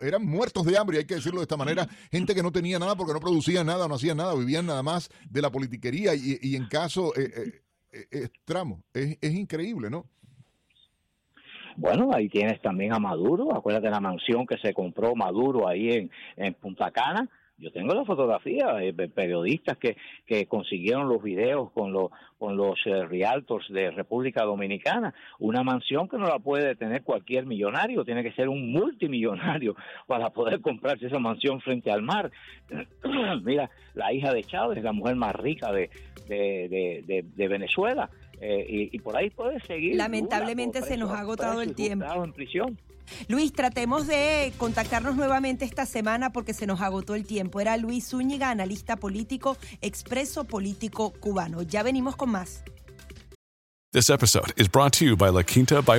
S3: eran muertos de hambre, hay que decirlo de esta manera, gente que no tenía nada porque no producía nada, no hacía nada, vivían nada más de la politiquería y, en caso, eh, eh, eh tramo, es, increíble, ¿no?
S16: Bueno, ahí tienes también a Maduro, acuérdate de la mansión que se compró Maduro ahí en, en Punta Cana, yo tengo la fotografía de periodistas que, que consiguieron los videos con los, con los eh, realtors de República Dominicana. Una mansión que no la puede tener cualquier millonario, tiene que ser un multimillonario para poder comprarse esa mansión frente al mar. Mira, la hija de Chávez, la mujer más rica de, de, de, Venezuela. Eh, y, por ahí puede seguir.
S2: Lamentablemente se nos ha agotado el tiempo.
S16: En prisión.
S2: Luis, tratemos de contactarnos nuevamente esta semana porque se nos agotó el tiempo. Era Luis Zúñiga, analista político, expreso político cubano. Ya venimos con más.
S17: This episode is brought to you by La Quinta by.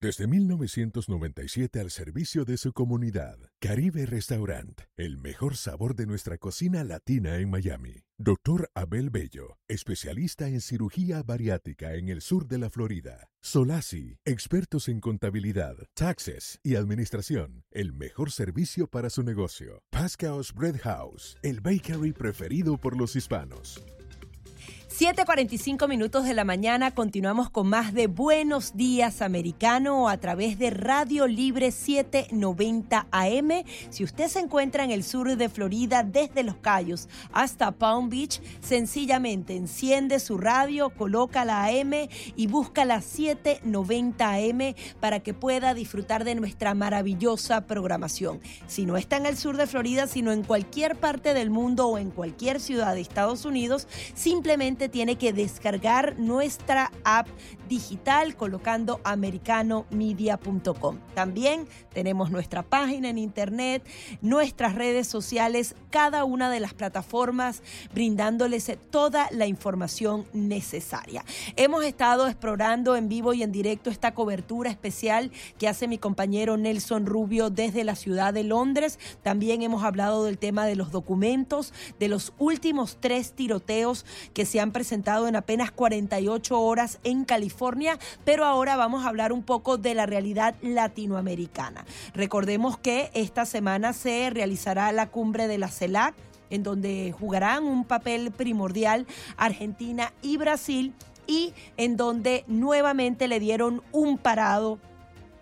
S1: Desde 1997 al servicio de su comunidad. Caribe Restaurant, el mejor sabor de nuestra cocina latina en Miami. Doctor Abel Bello, especialista en cirugía bariátrica en el sur de la Florida. Solasi, expertos en contabilidad, taxes y administración. El mejor servicio para su negocio. Pascaos Bread House, el bakery preferido por los hispanos.
S2: 7:45 minutos de la mañana, continuamos con más de Buenos Días Americano a través de Radio Libre 790 AM. Si usted se encuentra en el sur de Florida, desde Los Cayos hasta Palm Beach, sencillamente enciende su radio, coloca la AM y busca la 790 AM para que pueda disfrutar de nuestra maravillosa programación. Si no está en el sur de Florida, sino en cualquier parte del mundo o en cualquier ciudad de Estados Unidos, simplemente tiene que descargar nuestra app digital colocando americanomedia.com. También tenemos nuestra página en internet, nuestras redes sociales, cada una de las plataformas brindándoles toda la información necesaria. Hemos estado explorando en vivo y en directo esta cobertura especial que hace mi compañero Nelson Rubio desde la ciudad de Londres. También hemos hablado del tema de los documentos, de los últimos tres tiroteos que se han presentado en apenas 48 horas en California, pero ahora vamos a hablar un poco de la realidad latinoamericana. Recordemos que esta semana se realizará la cumbre de la CELAC en donde jugarán un papel primordial Argentina y Brasil y en donde nuevamente le dieron un parado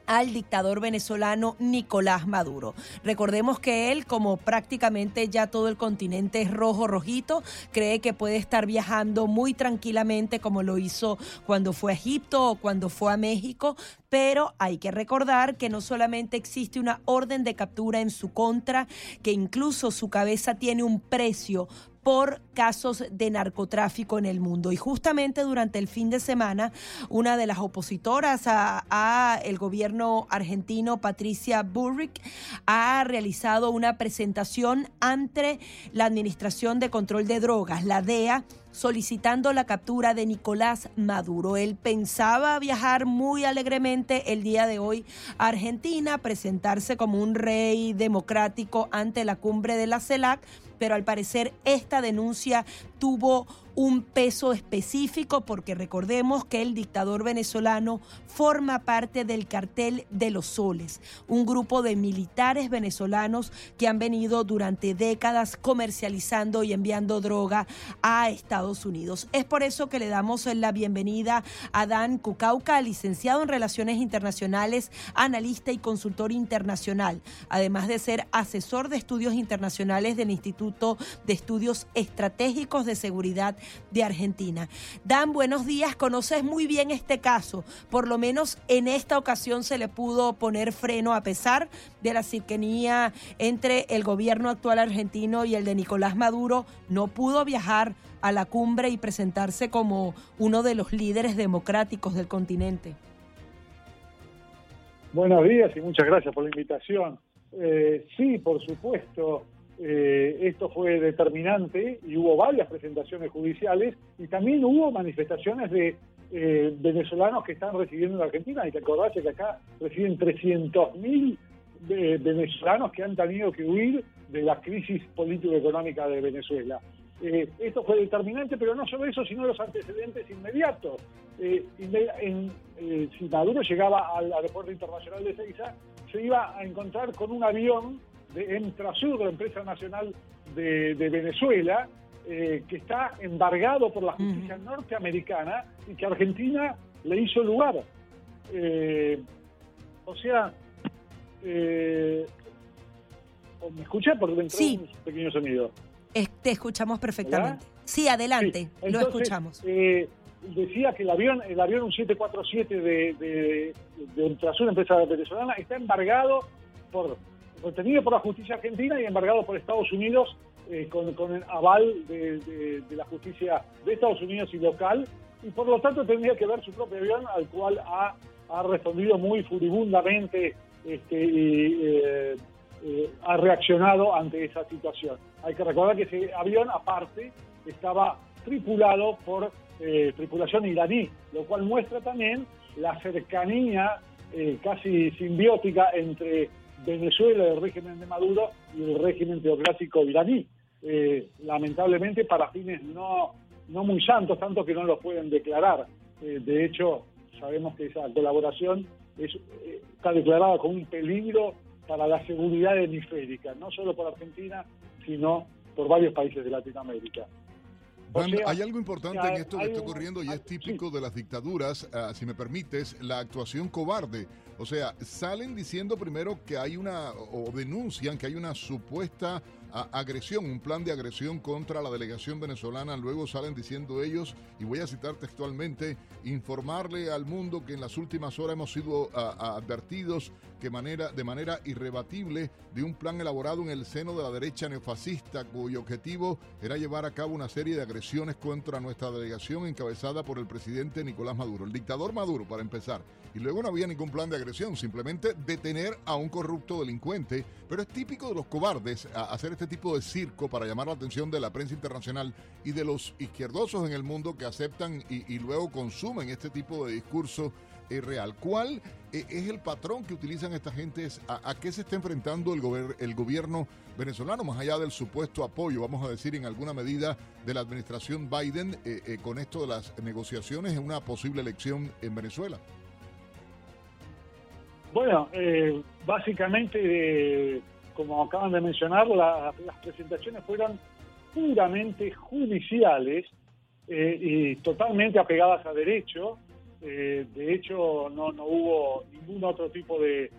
S2: al dictador venezolano Nicolás Maduro. Recordemos que él, como prácticamente ya todo el continente es rojo, rojito, cree que puede estar viajando muy tranquilamente como lo hizo cuando fue a Egipto o cuando fue a México, pero hay que recordar que no solamente existe una orden de captura en su contra, que incluso su cabeza tiene un precio por casos de narcotráfico en el mundo. Y justamente durante el fin de semana, una de las opositoras a, el gobierno argentino, Patricia Burrick, ha realizado una presentación ante la Administración de Control de Drogas, la DEA, solicitando la captura de Nicolás Maduro. Él pensaba viajar muy alegremente el día de hoy a Argentina, presentarse como un rey democrático ante la cumbre de la CELAC, pero al parecer esta denuncia tuvo un peso específico porque recordemos que el dictador venezolano forma parte del cartel de los soles, un grupo de militares venezolanos que han venido durante décadas comercializando y enviando droga a Estados Unidos. Es por eso que le damos la bienvenida a Dan Cucauca, licenciado en Relaciones Internacionales, analista y consultor internacional, además de ser asesor de estudios internacionales del Instituto de Estudios Estratégicos de Seguridad de Argentina. Dan, buenos días. Conoces muy bien este caso. Por lo menos en esta ocasión se le pudo poner freno a pesar de la cercanía entre el gobierno actual argentino y el de Nicolás Maduro. No pudo viajar a la cumbre y presentarse como uno de los líderes democráticos del continente.
S18: Buenos días y muchas gracias por la invitación. Eh, sí, por supuesto, eh, esto fue determinante y hubo varias presentaciones judiciales y también hubo manifestaciones de eh, venezolanos que están residiendo en Argentina. Y te acordás que acá residen 300.000 venezolanos que han tenido que huir de la crisis político-económica de Venezuela. Eh, esto fue determinante, pero no solo eso, sino los antecedentes inmediatos. si Maduro llegaba al aeropuerto internacional de Seiza, se iba a encontrar con un avión de Entrasur, la empresa nacional de, Venezuela, eh, que está embargado por la justicia norteamericana y que Argentina le hizo lugar. Eh, o sea, eh, ¿me escucha? Porque me entró un pequeño sonido.
S2: te escuchamos perfectamente. Sí, adelante, lo escuchamos.
S18: decía que el avión, el avión un 747 de, de, empresa venezolana, está embargado por retenido por la justicia argentina y embargado por Estados Unidos eh, con, el aval de, la justicia de Estados Unidos y local, y por lo tanto tendría que ver su propio avión, al cual ha, respondido muy furibundamente este, y eh, eh, ha reaccionado ante esa situación. Hay que recordar que ese avión, aparte, estaba tripulado por tripulación iraní, lo cual muestra también la cercanía casi simbiótica entre Venezuela, el régimen de Maduro y el régimen teocrático iraní. Eh, lamentablemente para fines no, no muy santos, tanto que no lo pueden declarar. Eh, de hecho, sabemos que esa colaboración es, eh, está declarada como un peligro para la seguridad hemisférica, no solo por Argentina, sino por varios países de Latinoamérica.
S3: hay algo importante en esto que está ocurriendo y es típico de las dictaduras, ah, si me permites, la actuación cobarde. O sea, salen diciendo primero que hay una, o denuncian que hay una supuesta agresión, un plan de agresión contra la delegación venezolana. Luego salen diciendo ellos, y voy a citar textualmente, informarle al mundo que en las últimas horas hemos sido advertidos que manera, de manera irrebatible de un plan elaborado en el seno de la derecha neofascista cuyo objetivo era llevar a cabo una serie de agresiones contra nuestra delegación encabezada por el presidente Nicolás Maduro, el dictador Maduro para empezar. Y luego no había ningún plan de agresión, simplemente detener a un corrupto delincuente, pero es típico de los cobardes hacer este tipo de circo para llamar la atención de la prensa internacional y de los izquierdosos en el mundo que aceptan y, luego consumen este tipo de discurso eh, real. ¿Cuál eh, es el patrón que utilizan esta gentes? ¿A, qué se está enfrentando el, el gobierno venezolano, más allá del supuesto apoyo, vamos a decir, en alguna medida de la administración Biden eh, con esto de las negociaciones en una posible elección en Venezuela?
S18: Bueno, básicamente como acaban de mencionar, las presentaciones fueron puramente judiciales eh, y totalmente apegadas a derecho. Eh, de hecho, no, hubo ningún otro tipo de,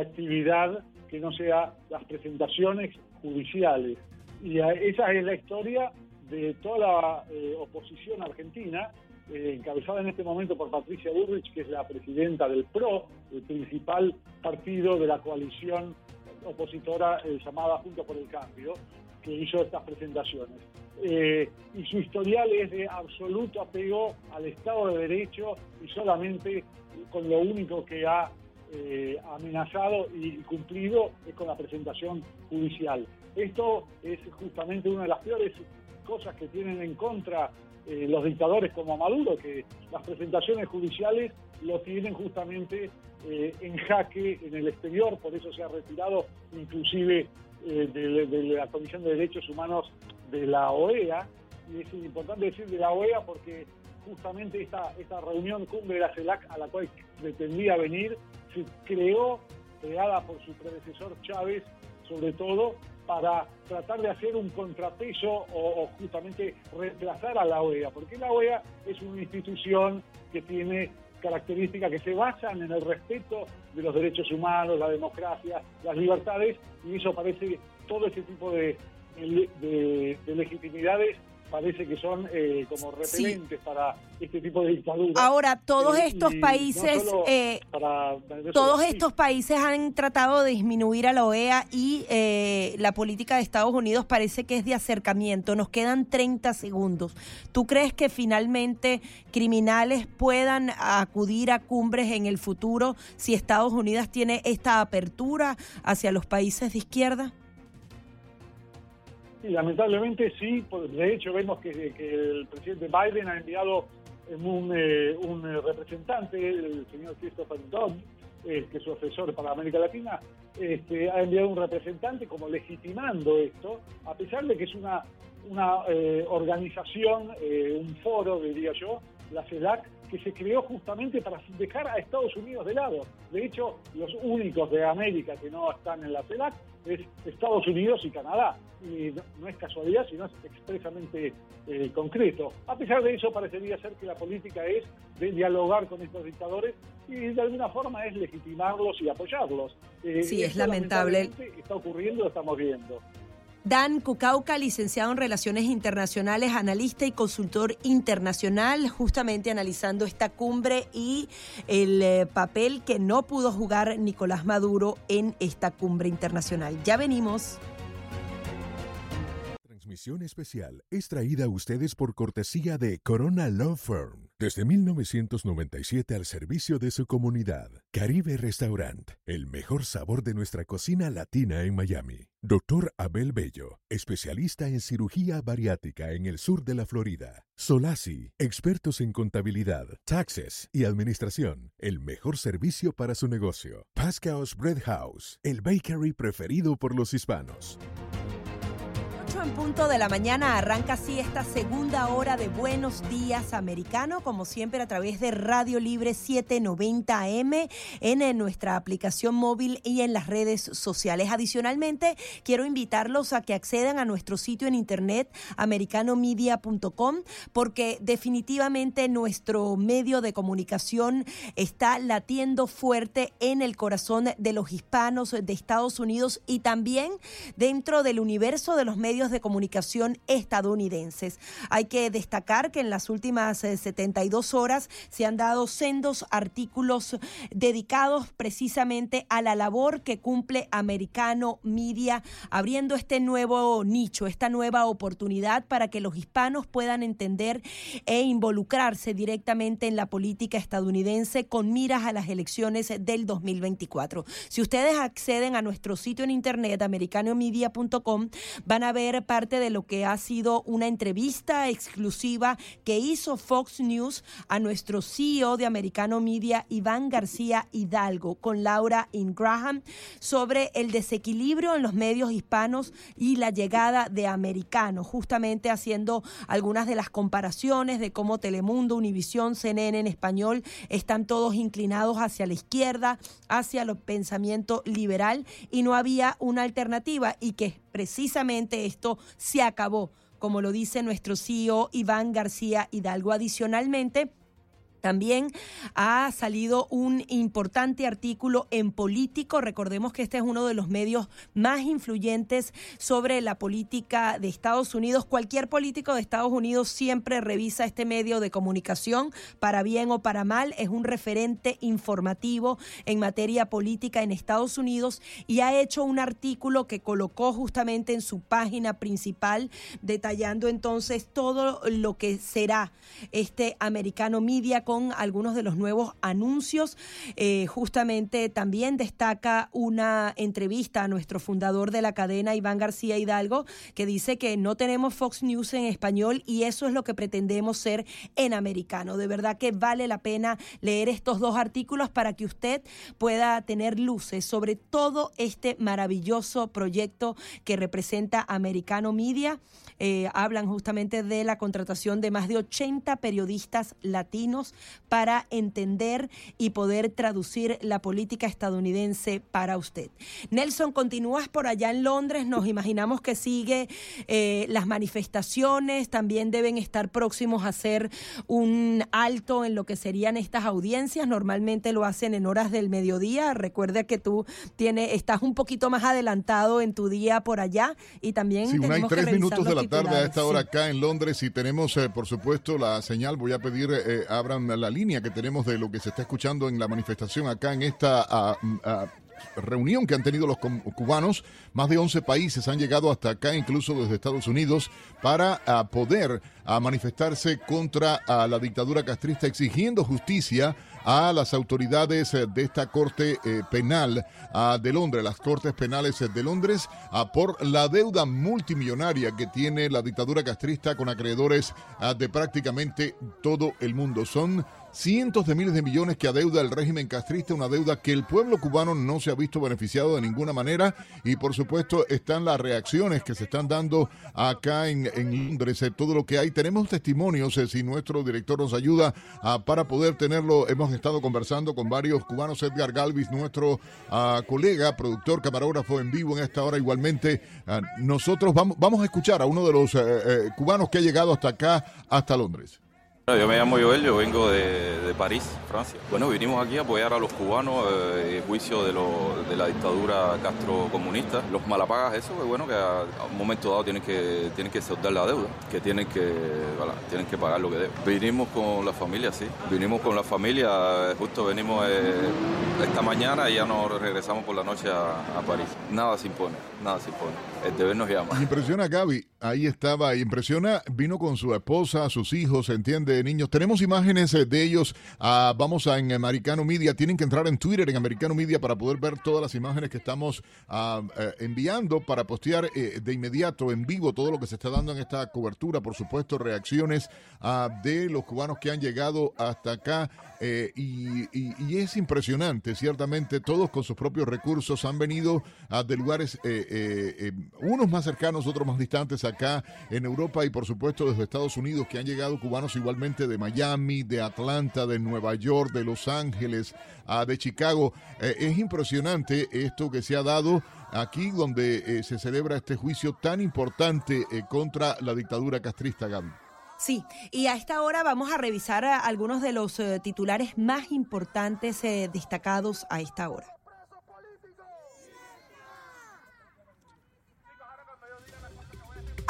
S18: actividad que no sea las presentaciones judiciales. Y esa es la historia de toda la eh, oposición argentina, encabezada en este momento por Patricia Burrich, que es la presidenta del PRO, el principal partido de la coalición opositora eh, llamada Junto por el Cambio, que hizo estas presentaciones. Eh, y su historial es de absoluto apego al Estado de Derecho y solamente con lo único que ha eh, amenazado y cumplido es con la presentación judicial. Esto es justamente una de las peores cosas que tienen en contra los dictadores como Maduro, que las presentaciones judiciales lo tienen justamente eh, en jaque en el exterior, por eso se ha retirado inclusive eh, de la Comisión de Derechos Humanos de la OEA, y es importante decir de la OEA porque justamente esta, esta reunión cumbre de la CELAC a la cual pretendía venir se creó, creada por su predecesor Chávez, sobre todo para tratar de hacer un contrapeso o, o, justamente reemplazar a la OEA, porque la OEA es una institución que tiene características que se basan en el respeto de los derechos humanos, la democracia, las libertades, y eso parece todo ese tipo de, de, de legitimidades parece que son eh, como repelentes sí. para este tipo de dictaduras.
S2: Ahora, todos eh, estos países,
S18: no
S2: eh,
S18: para
S2: todos estos países han tratado de disminuir a la OEA y eh, la política de Estados Unidos parece que es de acercamiento. Nos quedan 30 segundos. ¿Tú crees que finalmente criminales puedan acudir a cumbres en el futuro si Estados Unidos tiene esta apertura hacia los países de izquierda?
S18: Sí, lamentablemente sí. De hecho, vemos que, el presidente Biden ha enviado un, eh, un representante, el señor Christopher Dodd, eh, que es su asesor para América Latina, este, ha enviado un representante como legitimando esto, a pesar de que es una, una eh, organización, eh, un foro, diría yo, la CELAC, que se creó justamente para dejar a Estados Unidos de lado. De hecho, los únicos de América que no están en la CELAC es Estados Unidos y Canadá. Y no, no es casualidad, sino es expresamente eh, concreto. A pesar de eso, parecería ser que la política es de dialogar con estos dictadores y de alguna forma es legitimarlos y apoyarlos.
S2: Eh, sí, es lamentable.
S18: Está ocurriendo, lo estamos viendo.
S2: Dan Cucauca, licenciado en Relaciones Internacionales, analista y consultor internacional, justamente analizando esta cumbre y el eh, papel que no pudo jugar Nicolás Maduro en esta cumbre internacional. Ya venimos.
S1: Transmisión especial es traída a ustedes por cortesía de Corona Law Firm. Desde 1997 al servicio de su comunidad. Caribe Restaurant, el mejor sabor de nuestra cocina latina en Miami. Doctor Abel Bello, especialista en cirugía bariátrica en el sur de la Florida. Solasi, expertos en contabilidad, taxes y administración. El mejor servicio para su negocio. Pascaos Bread House, el bakery preferido por los hispanos
S2: en punto de la mañana arranca así esta segunda hora de Buenos Días Americano, como siempre a través de Radio Libre 790 AM en nuestra aplicación móvil y en las redes sociales. Adicionalmente, quiero invitarlos a que accedan a nuestro sitio en internet americanomedia.com porque definitivamente nuestro medio de comunicación está latiendo fuerte en el corazón de los hispanos de Estados Unidos y también dentro del universo de los medios de comunicación estadounidenses. Hay que destacar que en las últimas 72 horas se han dado sendos artículos dedicados precisamente a la labor que cumple Americano Media, abriendo este nuevo nicho, esta nueva oportunidad para que los hispanos puedan entender e involucrarse directamente en la política estadounidense con miras a las elecciones del 2024. Si ustedes acceden a nuestro sitio en internet americanomedia.com van a ver parte de lo que ha sido una entrevista exclusiva que hizo Fox News a nuestro CEO de Americano Media, Iván García Hidalgo, con Laura Ingraham, sobre el desequilibrio en los medios hispanos y la llegada de Americano, justamente haciendo algunas de las comparaciones de cómo Telemundo, Univisión, CNN en español están todos inclinados hacia la izquierda, hacia el pensamiento liberal y no había una alternativa y que precisamente esto se acabó, como lo dice nuestro CEO Iván García Hidalgo. Adicionalmente, también ha salido un importante artículo en Político. Recordemos que este es uno de los medios más influyentes sobre la política de Estados Unidos. Cualquier político de Estados Unidos siempre revisa este medio de comunicación, para bien o para mal. Es un referente informativo en materia política en Estados Unidos y ha hecho un artículo que colocó justamente en su página principal, detallando entonces todo lo que será este americano media con algunos de los nuevos anuncios. Eh, justamente también destaca una entrevista a nuestro fundador de la cadena, Iván García Hidalgo, que dice que no tenemos Fox News en español y eso es lo que pretendemos ser en americano. De verdad que vale la pena leer estos dos artículos para que usted pueda tener luces sobre todo este maravilloso proyecto que representa Americano Media. Eh, hablan justamente de la contratación de más de 80 periodistas latinos para entender y poder traducir la política estadounidense para usted. Nelson, continúas por allá en Londres, nos imaginamos que sigue eh, las manifestaciones, también deben estar próximos a hacer un alto en lo que serían estas audiencias, normalmente lo hacen en horas del mediodía, recuerda que tú tienes, estás un poquito más adelantado en tu día por allá y también...
S3: Sí, hay tres minutos de la tarde a esta hora
S2: sí.
S3: acá en Londres y tenemos, eh, por supuesto, la señal. Voy a pedir, eh, abran la línea que tenemos de lo que se está escuchando en la manifestación acá en esta ah, ah, reunión que han tenido los cubanos. Más de 11 países han llegado hasta acá, incluso desde Estados Unidos, para ah, poder manifestarse contra la dictadura castrista, exigiendo justicia a las autoridades eh, de esta Corte eh, Penal de Londres, las Cortes Penales eh, de Londres, por la deuda multimillonaria que tiene la dictadura castrista con acreedores de prácticamente todo el mundo. Son cientos de miles de millones que adeuda el régimen castrista, una deuda que el pueblo cubano no se ha visto beneficiado de ninguna manera y por supuesto están las reacciones que se están dando acá en, en Londres, eh, todo lo que hay. Tenemos testimonios, eh, si nuestro director nos ayuda ah, para poder tenerlo. Hemos estado conversando con varios cubanos, Edgar Galvis, nuestro ah, colega, productor, camarógrafo en vivo en esta hora igualmente. Ah, nosotros vamos, vamos a escuchar a uno de los eh, cubanos que ha llegado hasta acá, hasta Londres.
S19: Yo me llamo Joel, yo vengo de, de París, Francia. Bueno, vinimos aquí a apoyar a los cubanos eh, en juicio de, lo- de la dictadura castrocomunista. Los malapagas, eso, que bueno, que a, un momento dado tienen que, tienen que saldar la deuda, que tienen que, tienen que pagar lo que deben. Vinimos con la familia, sí. Vinimos con la familia, justo venimos eh, esta mañana y ya nos regresamos por la noche a, a París. Nada se impone, nada se impone. El deber nos llama.
S3: Me impresiona Gaby, ahí estaba, impresiona, vino con su esposa, sus hijos, entiende, niños. Tenemos imágenes eh, de ellos, ah, vamos a en Americano Media, tienen que entrar en Twitter, en Americano Media, para poder ver todas las imágenes que estamos ah, eh, enviando, para postear eh, de inmediato, en vivo, todo lo que se está dando en esta cobertura, por supuesto, reacciones ah, de los cubanos que han llegado hasta acá. Eh, y, es impresionante, ciertamente, todos con sus propios recursos han venido ah, de lugares, eh, eh, unos más cercanos, otros más distantes acá en Europa y por supuesto desde Estados Unidos, que han llegado cubanos igualmente de Miami, de Atlanta, de Nueva York, de Los Ángeles, de Chicago. Es impresionante esto que se ha dado aquí donde se celebra este juicio tan importante contra la dictadura castrista, Gaby.
S2: Sí, y a esta hora vamos a revisar a algunos de los eh, titulares más importantes eh, destacados a esta hora.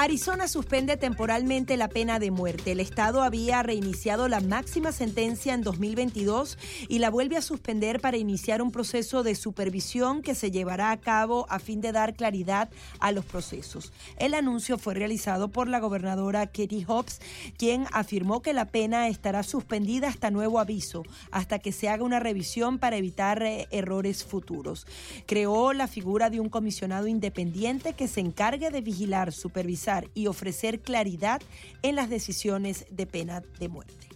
S2: Arizona suspende temporalmente la pena de muerte. El Estado había reiniciado la máxima sentencia en 2022 y la vuelve a suspender para iniciar un proceso de supervisión que se llevará a cabo a fin de dar claridad a los procesos. El anuncio fue realizado por la gobernadora Katie Hobbs, quien afirmó que la pena estará suspendida hasta nuevo aviso, hasta que se haga una revisión para evitar eh, errores futuros. Creó la figura de un comisionado independiente que se encargue de vigilar, supervisar y ofrecer claridad en las decisiones de pena de muerte.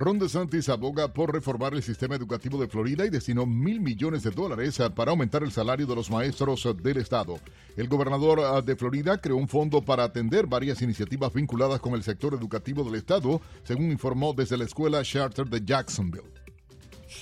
S3: Ron DeSantis aboga por reformar el sistema educativo de Florida y destinó mil millones de dólares ah, para aumentar el salario de los maestros ah, del estado. El gobernador ah, de Florida creó un fondo para atender varias iniciativas vinculadas con el sector educativo del estado, según informó desde la escuela charter de Jacksonville.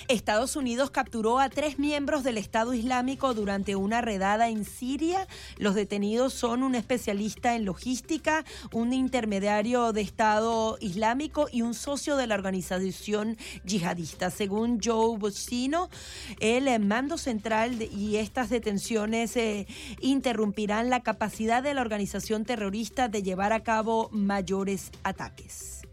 S2: Estados Unidos capturó a tres miembros del Estado Islámico durante una redada en Siria. Los detenidos son un especialista en logística, un intermediario de Estado Islámico y un socio de la organización yihadista. Según Joe Bocino, el mando central y estas detenciones eh, interrumpirán la capacidad de la organización terrorista de llevar a cabo mayores ataques.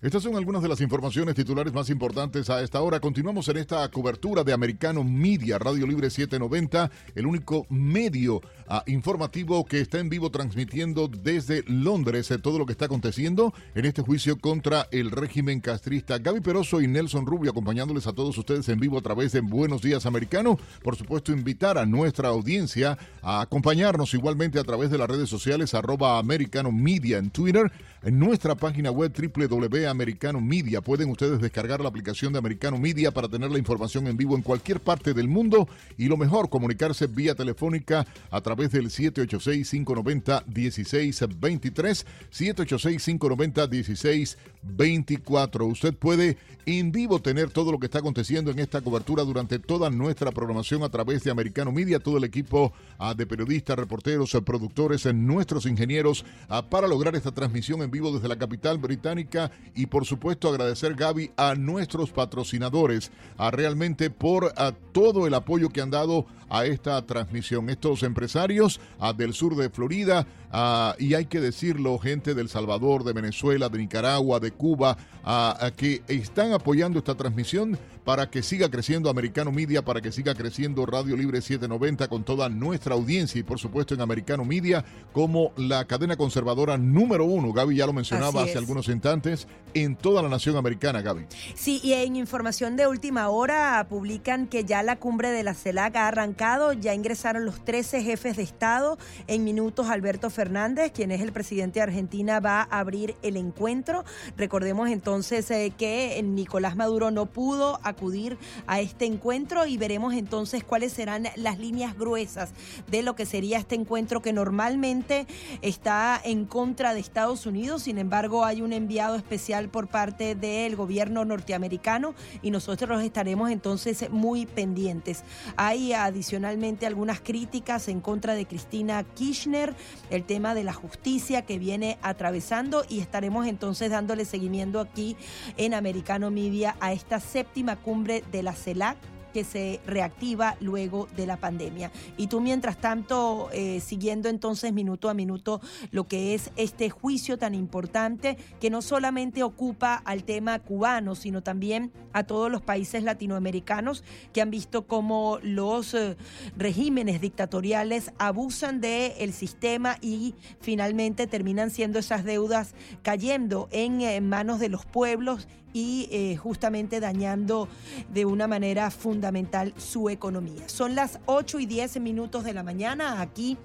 S3: Estas son algunas de las informaciones titulares más importantes a esta hora. Continuamos en esta cobertura de Americano Media, Radio Libre 790, el único medio ah, informativo que está en vivo transmitiendo desde Londres eh, todo lo que está aconteciendo en este juicio contra el régimen castrista. Gaby Peroso y Nelson Rubio acompañándoles a todos ustedes en vivo a través de Buenos Días Americano. Por supuesto, invitar a nuestra audiencia a acompañarnos igualmente a través de las redes sociales arroba Americano Media en Twitter, en nuestra página web www Americano Media. Pueden ustedes descargar la aplicación de Americano Media para tener la información en vivo en cualquier parte del mundo y lo mejor, comunicarse vía telefónica a través del 786-590-1623, 786-590-1624. Usted puede en vivo tener todo lo que está aconteciendo en esta cobertura durante toda nuestra programación a través de Americano Media, todo el equipo ah, de periodistas, reporteros, ah, productores, eh, nuestros ingenieros, ah, para lograr esta transmisión en vivo desde la capital británica y por supuesto agradecer Gaby a nuestros patrocinadores, a realmente por a todo el apoyo que han dado a esta transmisión. Estos empresarios a, del sur de Florida, y hay que decirlo, gente del Salvador, de Venezuela, de Nicaragua, de Cuba, a, que están apoyando esta transmisión para que siga creciendo Americano Media, para que siga creciendo Radio Libre 790 con toda nuestra audiencia y por supuesto en Americano Media como la cadena conservadora número uno. Gaby ya lo mencionaba hace algunos instantes en toda la nación americana, Gaby.
S2: Sí, y en información de última hora publican que ya la cumbre de la CELAC ha arrancado, ya ingresaron los 13 jefes de Estado. En minutos Alberto Fernández, quien es el presidente de Argentina, va a abrir el encuentro. Recordemos entonces eh, que Nicolás Maduro no pudo acudir a este encuentro y veremos entonces cuáles serán las líneas gruesas de lo que sería este encuentro que normalmente está en contra de Estados Unidos. Sin embargo, hay un enviado especial por parte del gobierno norteamericano y nosotros estaremos entonces muy pendientes. Hay adicionalmente algunas críticas en contra de Cristina Kirchner, el tema de la justicia que viene atravesando y estaremos entonces dándole seguimiento aquí en Americano Media a esta séptima cumbre de la CELAC que se reactiva luego de la pandemia. Y tú, mientras tanto, eh, siguiendo entonces minuto a minuto lo que es este juicio tan importante que no solamente ocupa al tema cubano, sino también a todos los países latinoamericanos que han visto cómo los eh, regímenes dictatoriales abusan del sistema y finalmente terminan siendo esas deudas cayendo en eh, manos de los pueblos y eh, justamente dañando de una manera fundamental su economía. Son las 8 y 10 minutos de la mañana aquí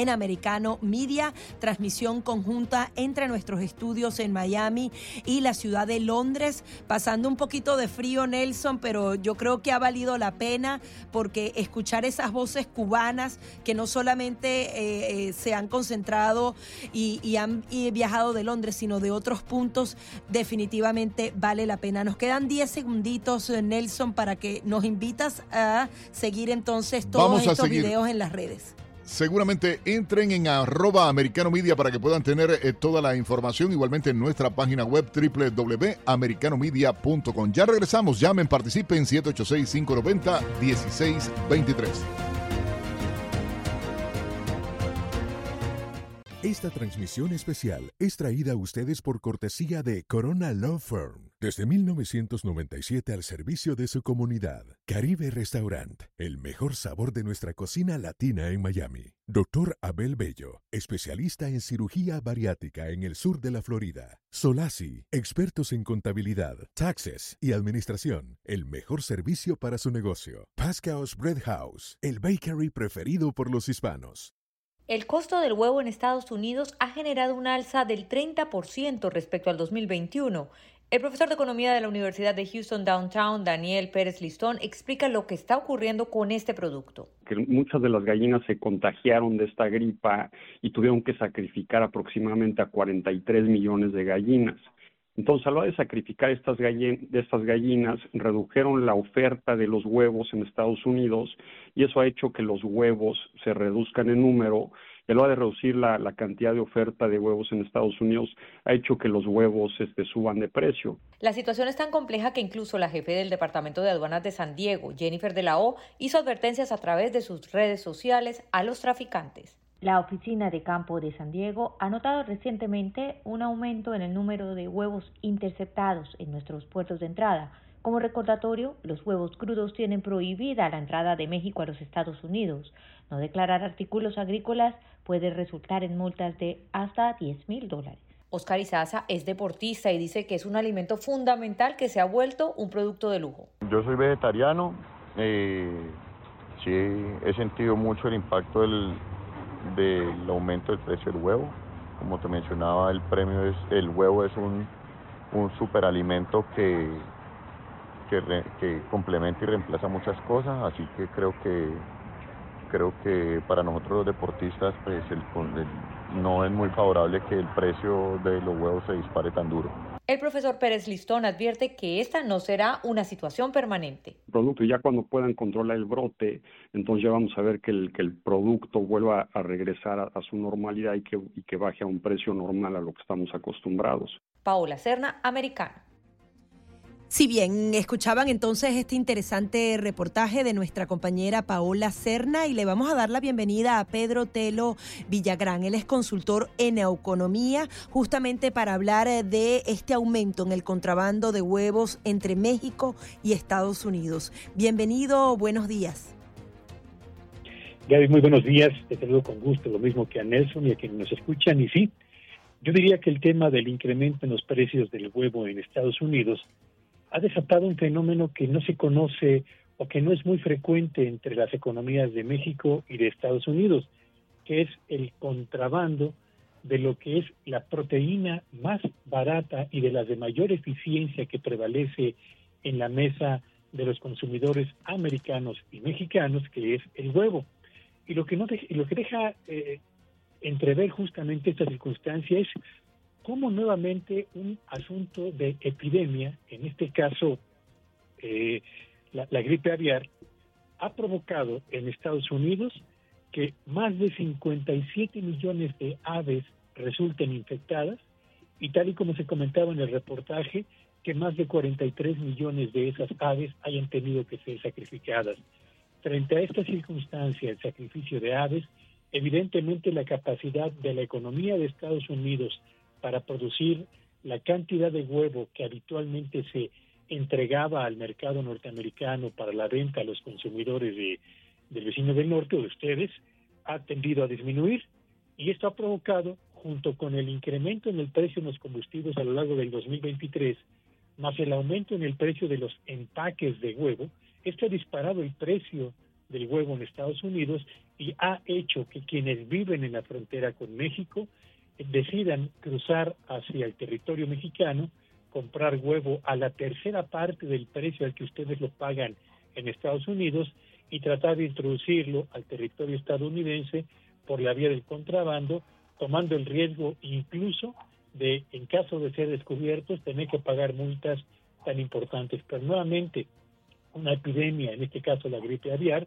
S2: en Americano Media, transmisión conjunta entre nuestros estudios en Miami y la ciudad de Londres, pasando un poquito de frío Nelson, pero yo creo que ha valido la pena porque escuchar esas voces cubanas que no solamente eh, eh, se han concentrado y, han viajado de Londres, sino de otros puntos, definitivamente vale la pena. Nos quedan 10 segunditos, Nelson, para que nos invitas a seguir entonces todos estos videos en las redes
S3: seguramente entren en arroba americano media para que puedan tener eh, toda la información. Igualmente en nuestra página web www.americanomedia.com. Ya regresamos, llamen, participen 786-590-1623.
S1: Esta transmisión especial es traída a ustedes por cortesía de Corona Law Firm. Desde 1997 al servicio de su comunidad. Caribe Restaurant, el mejor sabor de nuestra cocina latina en Miami. Doctor Abel Bello, especialista en cirugía bariátrica en el sur de la Florida. Solasi, expertos en contabilidad, taxes y administración. El mejor servicio para su negocio. Pascal's Bread House, el bakery preferido por los hispanos.
S20: El costo del huevo en Estados Unidos ha generado un alza del 30% respecto al 2021. El profesor de Economía de la Universidad de Houston Downtown, Daniel Pérez Listón, explica lo que está ocurriendo con este producto.
S21: Que muchas de las gallinas se contagiaron de esta gripa y tuvieron que sacrificar aproximadamente a 43 millones de gallinas. Entonces, a la de sacrificar estas, de estas gallinas, redujeron la oferta de los huevos en Estados Unidos y eso ha hecho que los huevos se reduzcan en número. Y a la hora de reducir la, cantidad de oferta de huevos en Estados Unidos, ha hecho que los huevos este, suban de precio.
S20: La situación es tan compleja que incluso la jefe del Departamento de Aduanas de San Diego, Jennifer de la O, hizo advertencias a través de sus redes sociales a los traficantes. La oficina de campo de San Diego ha notado recientemente un aumento en el número de huevos interceptados en nuestros puertos de entrada. Como recordatorio, los huevos crudos tienen prohibida la entrada de México a los Estados Unidos. No declarar artículos agrícolas puede resultar en multas de hasta 10 mil dólares. Oscar Izaza es deportista y dice que es un alimento fundamental que se ha vuelto un producto de lujo.
S22: Yo soy vegetariano, eh, sí he sentido mucho el impacto del, del aumento del precio del huevo. Como te mencionaba, el premio es el huevo es un, un superalimento que, que, que complementa y reemplaza muchas cosas, así que creo que creo que para nosotros los deportistas pues el, el, no es muy favorable que el precio de los huevos se dispare tan duro.
S20: El profesor Pérez Listón advierte que esta no será una situación permanente.
S21: Producto ya cuando puedan controlar el brote, entonces ya vamos a ver que el, que el producto vuelva a regresar a, a su normalidad y que, y que baje a un precio normal a lo que estamos acostumbrados.
S20: Paola Serna, Americano.
S2: Si bien escuchaban entonces este interesante reportaje de nuestra compañera Paola Serna y le vamos a dar la bienvenida a Pedro Telo Villagrán. Él es consultor en economía justamente para hablar de este aumento en el contrabando de huevos entre México y Estados Unidos. Bienvenido, buenos días.
S23: Gaby, muy buenos días. Te saludo con gusto, lo mismo que a Nelson y a quienes nos escuchan. Y sí, yo diría que el tema del incremento en los precios del huevo en Estados Unidos ha desatado un fenómeno que no se conoce o que no es muy frecuente entre las economías de México y de Estados Unidos, que es el contrabando de lo que es la proteína más barata y de las de mayor eficiencia que prevalece en la mesa de los consumidores americanos y mexicanos, que es el huevo. Y lo que, no de, lo que deja eh, entrever justamente esta circunstancia es cómo nuevamente un asunto de epidemia, en este caso eh, la, la, gripe aviar, ha provocado en Estados Unidos que más de 57 millones de aves resulten infectadas y tal y como se comentaba en el reportaje, que más de 43 millones de esas aves hayan tenido que ser sacrificadas. Frente a esta circunstancia, el sacrificio de aves, evidentemente la capacidad de la economía de Estados Unidos para producir la cantidad de huevo que habitualmente se entregaba al mercado norteamericano para la venta a los consumidores de, del vecino del norte o de ustedes, ha tendido a disminuir y esto ha provocado, junto con el incremento en el precio de los combustibles a lo largo del 2023, más el aumento en el precio de los empaques de huevo, esto ha disparado el precio del huevo en Estados Unidos y ha hecho que quienes viven en la frontera con México decidan cruzar hacia el territorio mexicano, comprar huevo a la tercera parte del precio al que ustedes lo pagan en Estados Unidos y tratar de introducirlo al territorio estadounidense por la vía del contrabando, tomando el riesgo incluso de, en caso de ser descubiertos, tener que pagar multas tan importantes. Pero nuevamente, una epidemia, en este caso la gripe aviar,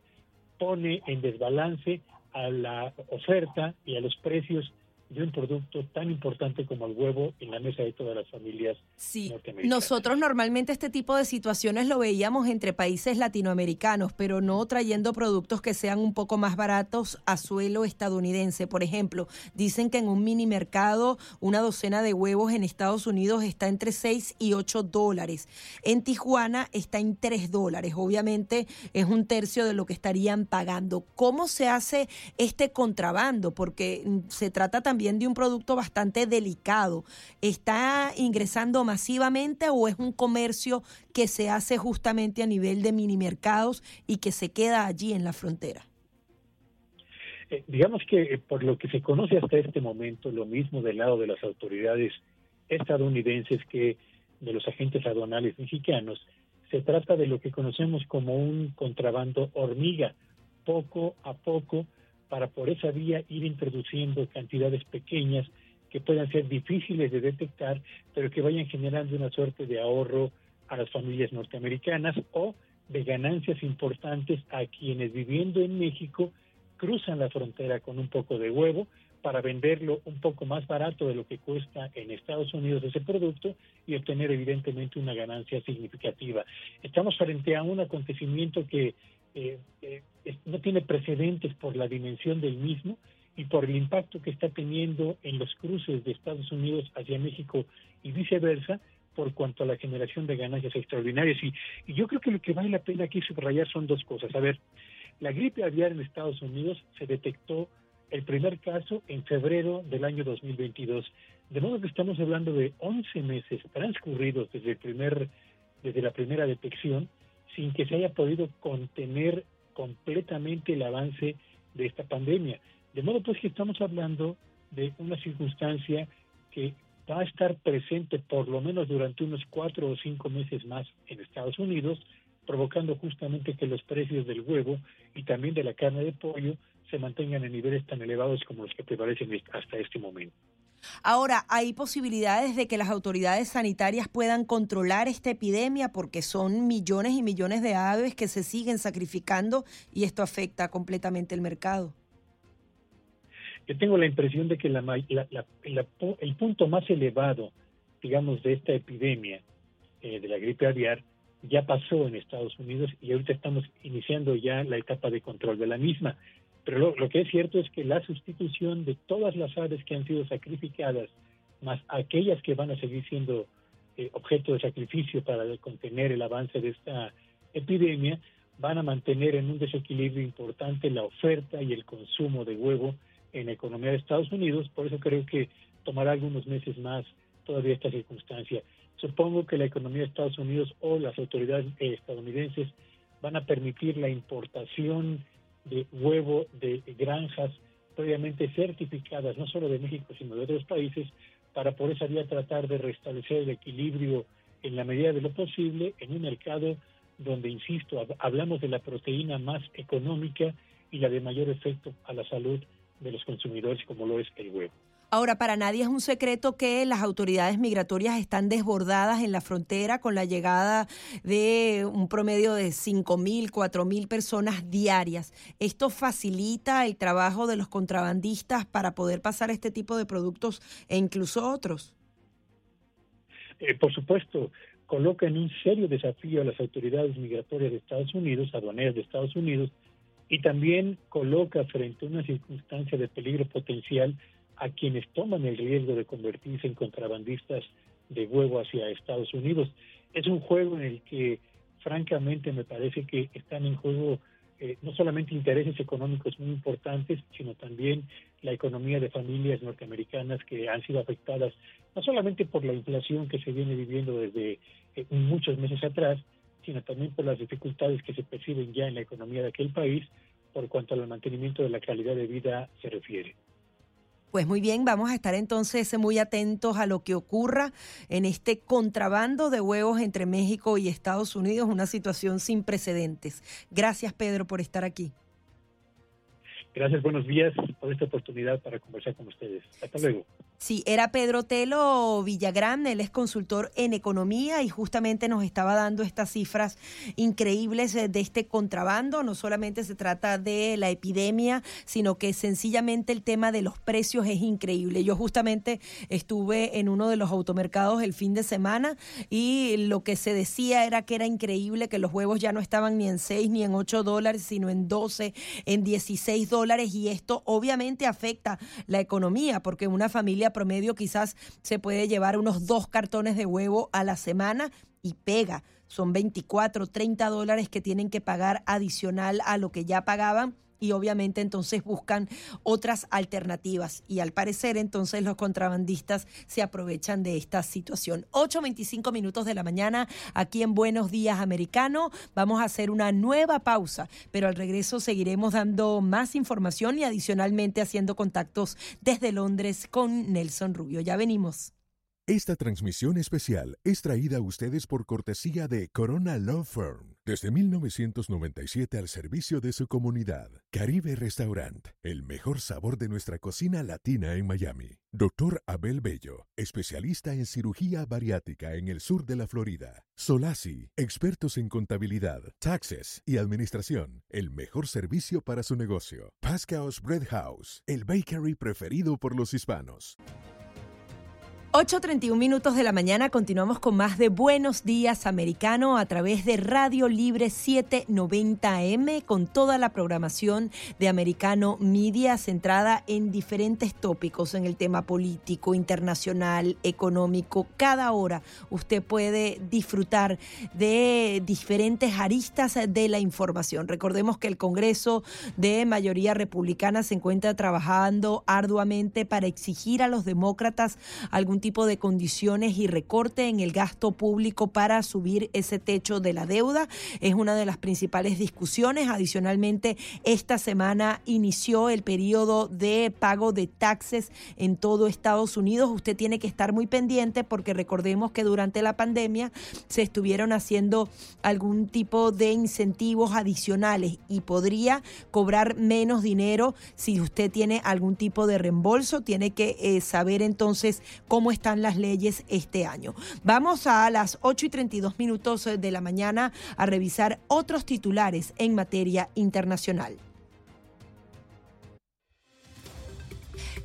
S23: pone en desbalance a la oferta y a los precios de un producto tan importante como el huevo en la mesa de todas las familias
S2: sí. Nosotros normalmente este tipo de situaciones lo veíamos entre países latinoamericanos, pero no trayendo productos que sean un poco más baratos a suelo estadounidense. Por ejemplo, dicen que en un mini mercado una docena de huevos en Estados Unidos está entre 6 y 8 dólares. En Tijuana está en 3 dólares. Obviamente es un tercio de lo que estarían pagando. ¿Cómo se hace este contrabando? Porque mm, se trata también de un producto bastante delicado. ¿Está ingresando masivamente o es un comercio que se hace justamente a nivel de mini mercados y que se queda allí en la frontera?
S23: Eh, digamos que eh, por lo que se conoce hasta este momento, lo mismo del lado de las autoridades estadounidenses que de los agentes aduanales mexicanos, se trata de lo que conocemos como un contrabando hormiga. Poco a poco para por esa vía ir introduciendo cantidades pequeñas que puedan ser difíciles de detectar, pero que vayan generando una suerte de ahorro a las familias norteamericanas o de ganancias importantes a quienes viviendo en México cruzan la frontera con un poco de huevo para venderlo un poco más barato de lo que cuesta en Estados Unidos ese producto y obtener evidentemente una ganancia significativa. Estamos frente a un acontecimiento que eh, eh, no tiene precedentes por la dimensión del mismo y por el impacto que está teniendo en los cruces de Estados Unidos hacia México y viceversa, por cuanto a la generación de ganancias extraordinarias. Y, y yo creo que lo que vale la pena aquí subrayar son dos cosas. A ver, la gripe aviar en Estados Unidos se detectó el primer caso en febrero del año 2022. De modo que estamos hablando de 11 meses transcurridos desde, el primer, desde la primera detección sin que se haya podido contener completamente el avance de esta pandemia. De modo pues que estamos hablando de una circunstancia que va a estar presente por lo menos durante unos cuatro o cinco meses más en Estados Unidos, provocando justamente que los precios del huevo y también de la carne de pollo se mantengan en niveles tan elevados como los que prevalecen hasta este momento.
S2: Ahora, ¿hay posibilidades de que las autoridades sanitarias puedan controlar esta epidemia porque son millones y millones de aves que se siguen sacrificando y esto afecta completamente el mercado?
S23: Yo tengo la impresión de que el punto más elevado, digamos, de esta epidemia eh, de la gripe aviar ya pasó en Estados Unidos y ahorita estamos iniciando ya la etapa de control de la misma. Pero lo, que es cierto es que la sustitución de todas las aves que han sido sacrificadas, más aquellas que van a seguir siendo eh, objeto de sacrificio para contener el avance de esta epidemia, van a mantener en un desequilibrio importante la oferta y el consumo de huevo en la economía de Estados Unidos, por eso creo que tomará algunos meses más todavía esta circunstancia. Supongo que la economía de Estados Unidos o las autoridades estadounidenses van a permitir la importación de huevo de granjas previamente certificadas, no solo de México, sino de otros países, para por esa vía tratar de restablecer el equilibrio en la medida de lo posible en un mercado donde, insisto, hablamos de la proteína más económica y la de mayor efecto a la salud de los consumidores como lo es el huevo.
S2: Ahora, para nadie es un secreto que las autoridades migratorias están desbordadas en la frontera con la llegada de un promedio de 5.000, 4.000 personas diarias. ¿Esto facilita el trabajo de los contrabandistas para poder pasar este tipo de productos e incluso otros?
S23: Eh, por supuesto, coloca en un serio desafío a las autoridades migratorias de Estados Unidos, aduaneras de Estados Unidos, y también coloca frente a una circunstancia de peligro potencial a quienes toman el riesgo de convertirse en contrabandistas de huevo hacia Estados Unidos. Es un juego en el que, francamente, me parece que están en juego eh, no solamente intereses económicos muy importantes, sino también la economía de familias norteamericanas que han sido afectadas no solamente por la inflación que se viene viviendo desde eh, muchos meses atrás, sino también por las dificultades que se perciben ya en la economía de aquel país por cuanto al mantenimiento de la calidad de vida se refiere.
S2: Pues muy bien, vamos a estar entonces muy atentos a lo que ocurra en este contrabando de huevos entre México y Estados Unidos, una situación sin precedentes. Gracias Pedro por estar aquí.
S23: Gracias, buenos días por esta oportunidad para conversar con ustedes. Hasta luego.
S2: Sí, era Pedro Telo Villagrán, él es consultor en economía y justamente nos estaba dando estas cifras increíbles de este contrabando. No solamente se trata de la epidemia, sino que sencillamente el tema de los precios es increíble. Yo justamente estuve en uno de los automercados el fin de semana y lo que se decía era que era increíble que los huevos ya no estaban ni en 6 ni en 8 dólares, sino en 12, en 16 dólares y esto obviamente afecta la economía porque una familia promedio quizás se puede llevar unos dos cartones de huevo a la semana y pega. Son 24, 30 dólares que tienen que pagar adicional a lo que ya pagaban y obviamente entonces buscan otras alternativas y al parecer entonces los contrabandistas se aprovechan de esta situación. 8.25 minutos de la mañana aquí en Buenos Días Americano. Vamos a hacer una nueva pausa, pero al regreso seguiremos dando más información y adicionalmente haciendo contactos desde Londres con Nelson Rubio. Ya venimos.
S1: Esta transmisión especial es traída a ustedes por cortesía de Corona Law Firm. Desde 1997 al servicio de su comunidad. Caribe Restaurant, el mejor sabor de nuestra cocina latina en Miami. Doctor Abel Bello, especialista en cirugía bariátrica en el sur de la Florida. Solasi, expertos en contabilidad, taxes y administración. El mejor servicio para su negocio. Pascaos Bread House, el bakery preferido por los hispanos.
S2: 8.31 minutos de la mañana, continuamos con más de Buenos Días Americano a través de Radio Libre 790M con toda la programación de Americano Media centrada en diferentes tópicos, en el tema político, internacional, económico. Cada hora usted puede disfrutar de diferentes aristas de la información. Recordemos que el Congreso de mayoría republicana se encuentra trabajando arduamente para exigir a los demócratas algún tipo de condiciones y recorte en el gasto público para subir ese techo de la deuda. Es una de las principales discusiones. Adicionalmente, esta semana inició el periodo de pago de taxes en todo Estados Unidos. Usted tiene que estar muy pendiente porque recordemos que durante la pandemia se estuvieron haciendo algún tipo de incentivos adicionales y podría cobrar menos dinero si usted tiene algún tipo de reembolso. Tiene que eh, saber entonces cómo están las leyes este año. Vamos a las 8 y 32 minutos de la mañana a revisar otros titulares en materia internacional.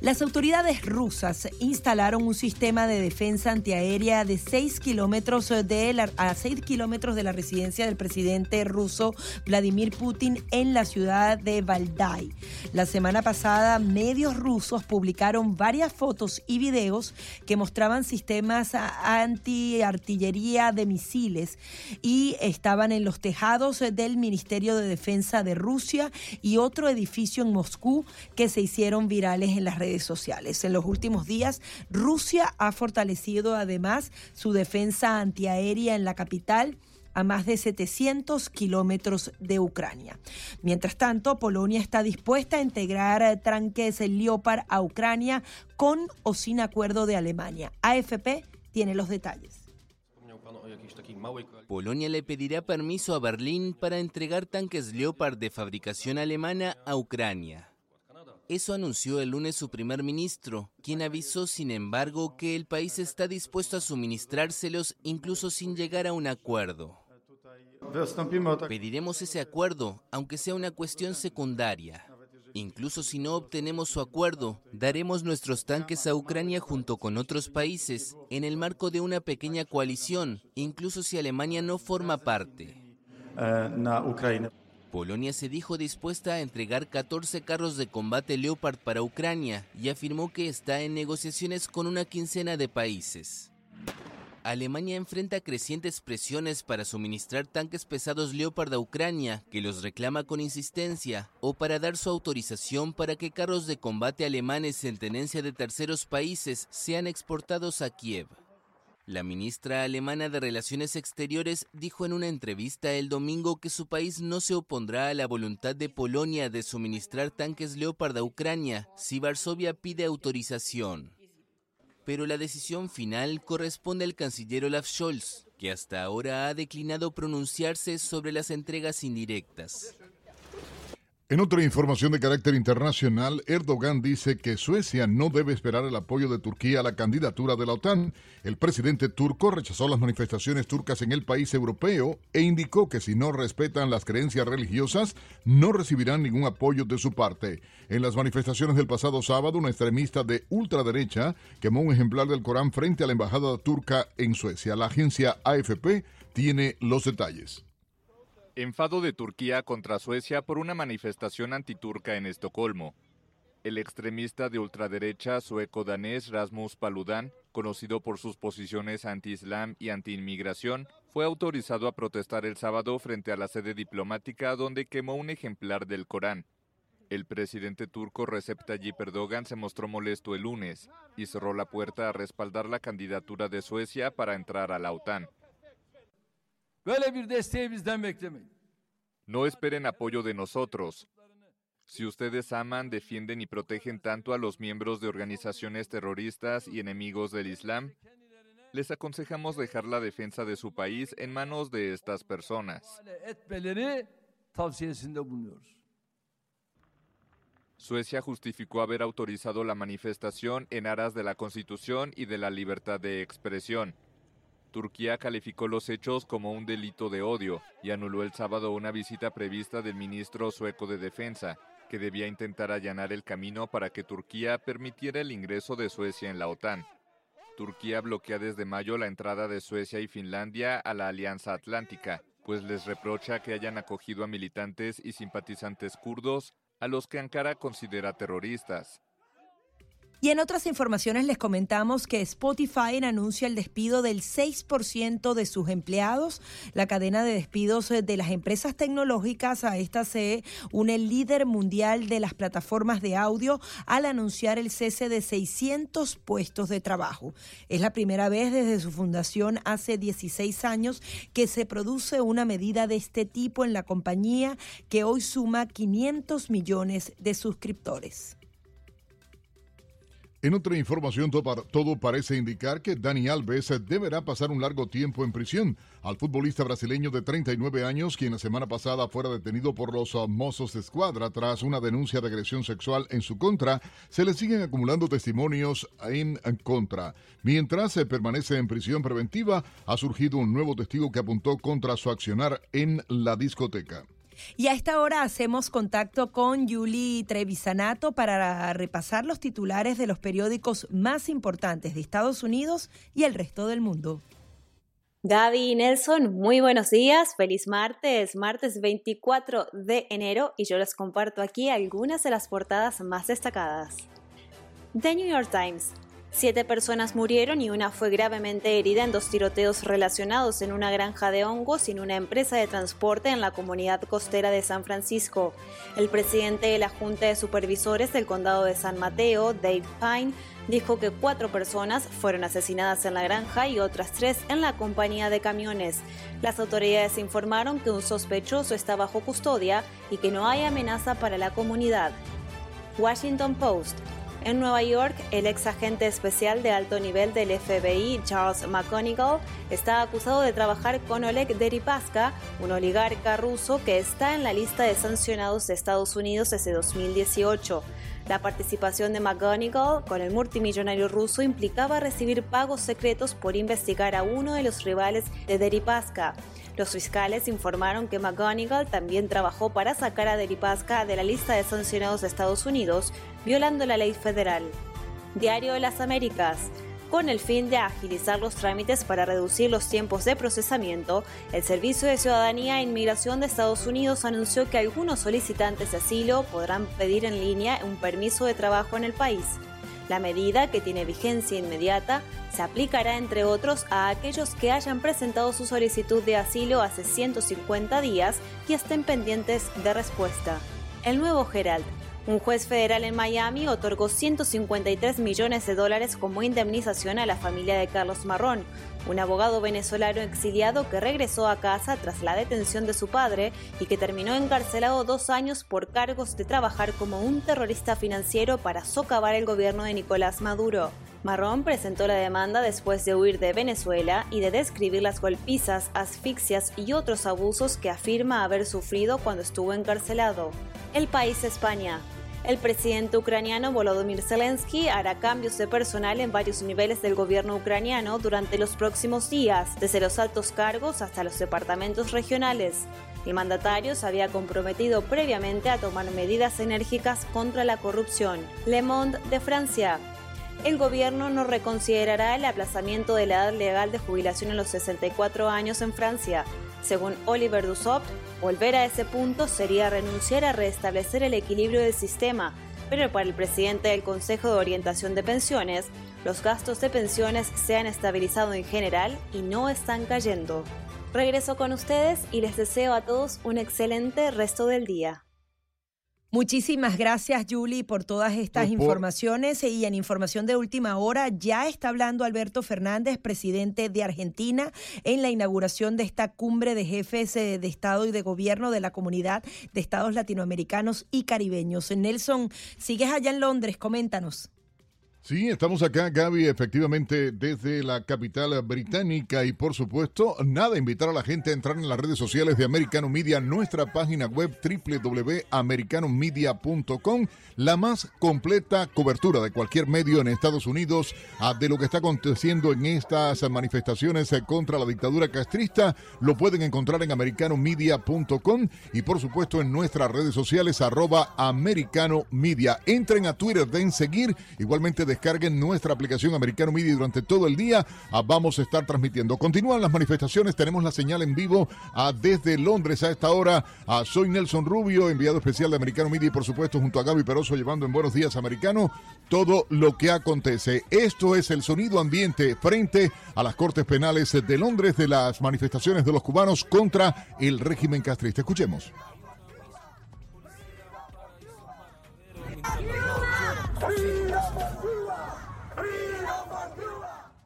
S2: Las autoridades rusas instalaron un sistema de defensa antiaérea de 6 kilómetros de a 6 kilómetros de la residencia del presidente ruso Vladimir Putin en la ciudad de Valdai. La semana pasada, medios rusos publicaron varias fotos y videos que mostraban sistemas antiartillería de misiles y estaban en los tejados del Ministerio de Defensa de Rusia y otro edificio en Moscú que se hicieron virales en las redes sociales. En los últimos días, Rusia ha fortalecido además su defensa antiaérea en la capital a más de 700 kilómetros de Ucrania. Mientras tanto, Polonia está dispuesta a integrar tranques Leopard a Ucrania con o sin acuerdo de Alemania. AFP tiene los detalles.
S9: Polonia le pedirá permiso a Berlín para entregar tanques Leopard de fabricación alemana a Ucrania. Eso anunció el lunes su primer ministro, quien avisó, sin embargo, que el país está dispuesto a suministrárselos incluso sin llegar a un acuerdo. Pediremos ese acuerdo, aunque sea una cuestión secundaria. Incluso si no obtenemos su acuerdo, daremos nuestros tanques a Ucrania junto con otros países en el marco de una pequeña coalición, incluso si Alemania no forma parte. Polonia se dijo dispuesta a entregar 14 carros de combate Leopard para Ucrania y afirmó que está en negociaciones con una quincena de países. Alemania enfrenta crecientes presiones para suministrar tanques pesados Leopard a Ucrania, que los reclama con insistencia, o para dar su autorización para que carros de combate alemanes en tenencia de terceros países sean exportados a Kiev. La ministra alemana de Relaciones Exteriores dijo en una entrevista el domingo que su país no se opondrá a la voluntad de Polonia de suministrar tanques Leopard a Ucrania si Varsovia pide autorización. Pero la decisión final corresponde al canciller Olaf Scholz, que hasta ahora ha declinado pronunciarse sobre las entregas indirectas.
S3: En otra información de carácter internacional, Erdogan dice que Suecia no debe esperar el apoyo de Turquía a la candidatura de la OTAN. El presidente turco rechazó las manifestaciones turcas en el país europeo e indicó que si no respetan las creencias religiosas, no recibirán ningún apoyo de su parte. En las manifestaciones del pasado sábado, una extremista de ultraderecha quemó un ejemplar del Corán frente a la embajada turca en Suecia. La agencia AFP tiene los detalles.
S24: Enfado de Turquía contra Suecia por una manifestación antiturca en Estocolmo. El extremista de ultraderecha sueco-danés Rasmus Paludan, conocido por sus posiciones anti-islam y anti-inmigración, fue autorizado a protestar el sábado frente a la sede diplomática donde quemó un ejemplar del Corán. El presidente turco Recep Tayyip Erdogan se mostró molesto el lunes y cerró la puerta a respaldar la candidatura de Suecia para entrar a la OTAN. No esperen apoyo de nosotros. Si ustedes aman, defienden y protegen tanto a los miembros de organizaciones terroristas y enemigos del Islam, les aconsejamos dejar la defensa de su país en manos de estas personas. Suecia justificó haber autorizado la manifestación en aras de la Constitución y de la libertad de expresión. Turquía calificó los hechos como un delito de odio y anuló el sábado una visita prevista del ministro sueco de Defensa, que debía intentar allanar el camino para que Turquía permitiera el ingreso de Suecia en la OTAN. Turquía bloquea desde mayo la entrada de Suecia y Finlandia a la Alianza Atlántica, pues les reprocha que hayan acogido a militantes y simpatizantes kurdos a los que Ankara considera terroristas.
S2: Y en otras informaciones les comentamos que Spotify anuncia el despido del 6% de sus empleados. La cadena de despidos de las empresas tecnológicas a esta se une el líder mundial de las plataformas de audio al anunciar el cese de 600 puestos de trabajo. Es la primera vez desde su fundación hace 16 años que se produce una medida de este tipo en la compañía que hoy suma 500 millones de suscriptores.
S3: En otra información, todo parece indicar que Dani Alves deberá pasar un largo tiempo en prisión. Al futbolista brasileño de 39 años, quien la semana pasada fuera detenido por los uh, mozos de escuadra tras una denuncia de agresión sexual en su contra, se le siguen acumulando testimonios en contra. Mientras se permanece en prisión preventiva, ha surgido un nuevo testigo que apuntó contra su accionar en la discoteca.
S2: Y a esta hora hacemos contacto con Yuli Trevisanato para repasar los titulares de los periódicos más importantes de Estados Unidos y el resto del mundo.
S25: Gaby y Nelson, muy buenos días, feliz martes, martes 24 de enero y yo les comparto aquí algunas de las portadas más destacadas. The New York Times. Siete personas murieron y una fue gravemente herida en dos tiroteos relacionados en una granja de hongos y en una empresa de transporte en la comunidad costera de San Francisco. El presidente de la Junta de Supervisores del Condado de San Mateo, Dave Pine, dijo que cuatro personas fueron asesinadas en la granja y otras tres en la compañía de camiones. Las autoridades informaron que un sospechoso está bajo custodia y que no hay amenaza para la comunidad. Washington Post. En Nueva York, el ex agente especial de alto nivel del FBI, Charles McGonigal, está acusado de trabajar con Oleg Deripaska, un oligarca ruso que está en la lista de sancionados de Estados Unidos desde 2018. La participación de McGonigal con el multimillonario ruso implicaba recibir pagos secretos por investigar a uno de los rivales de Deripaska. Los fiscales informaron que McGonigal también trabajó para sacar a Deripaska de la lista de sancionados de Estados Unidos, violando la ley federal. Diario de las Américas. Con el fin de agilizar los trámites para reducir los tiempos de procesamiento, el Servicio de Ciudadanía e Inmigración de Estados Unidos anunció que algunos solicitantes de asilo podrán pedir en línea un permiso de trabajo en el país. La medida, que tiene vigencia inmediata, se aplicará entre otros a aquellos que hayan presentado su solicitud de asilo hace 150 días y estén pendientes de respuesta. El nuevo Herald. Un juez federal en Miami otorgó 153 millones de dólares como indemnización a la familia de Carlos Marrón, un abogado venezolano exiliado que regresó a casa tras la detención de su padre y que terminó encarcelado dos años por cargos de trabajar como un terrorista financiero para socavar el gobierno de Nicolás Maduro. Marrón presentó la demanda después de huir de Venezuela y de describir las golpizas, asfixias y otros abusos que afirma haber sufrido cuando estuvo encarcelado. El país España. El presidente ucraniano Volodymyr Zelensky hará cambios de personal en varios niveles del gobierno ucraniano durante los próximos días, desde los altos cargos hasta los departamentos regionales. El mandatario se había comprometido previamente a tomar medidas enérgicas contra la corrupción. Le Monde de Francia el gobierno no reconsiderará el aplazamiento de la edad legal de jubilación a los 64 años en Francia. Según Oliver Dussopt, volver a ese punto sería renunciar a restablecer el equilibrio del sistema, pero para el presidente del Consejo de Orientación de Pensiones, los gastos de pensiones se han estabilizado en general y no están cayendo. Regreso con ustedes y les deseo a todos un excelente resto del día.
S2: Muchísimas gracias, Julie, por todas estas informaciones. Y en información de última hora, ya está hablando Alberto Fernández, presidente de Argentina, en la inauguración de esta cumbre de jefes eh, de Estado y de Gobierno de la Comunidad de Estados Latinoamericanos y Caribeños. Nelson, sigues allá en Londres, coméntanos.
S3: Sí, estamos acá, Gaby, efectivamente desde la capital británica y por supuesto, nada, invitar a la gente a entrar en las redes sociales de Americano Media, nuestra página web www.americanomedia.com, la más completa cobertura de cualquier medio en Estados Unidos de lo que está aconteciendo en estas manifestaciones contra la dictadura castrista, lo pueden encontrar en americanomedia.com y por supuesto en nuestras redes sociales arroba americano media. Entren a Twitter, den seguir, igualmente de descarguen nuestra aplicación Americano Media y durante todo el día ah, vamos a estar transmitiendo. Continúan las manifestaciones, tenemos la señal en vivo ah, desde Londres a esta hora. Ah, soy Nelson Rubio, enviado especial de Americano Media y por supuesto junto a Gaby Peroso llevando en Buenos Días Americano todo lo que acontece. Esto es el sonido ambiente frente a las Cortes Penales de Londres de las manifestaciones de los cubanos contra el régimen castrista. Escuchemos.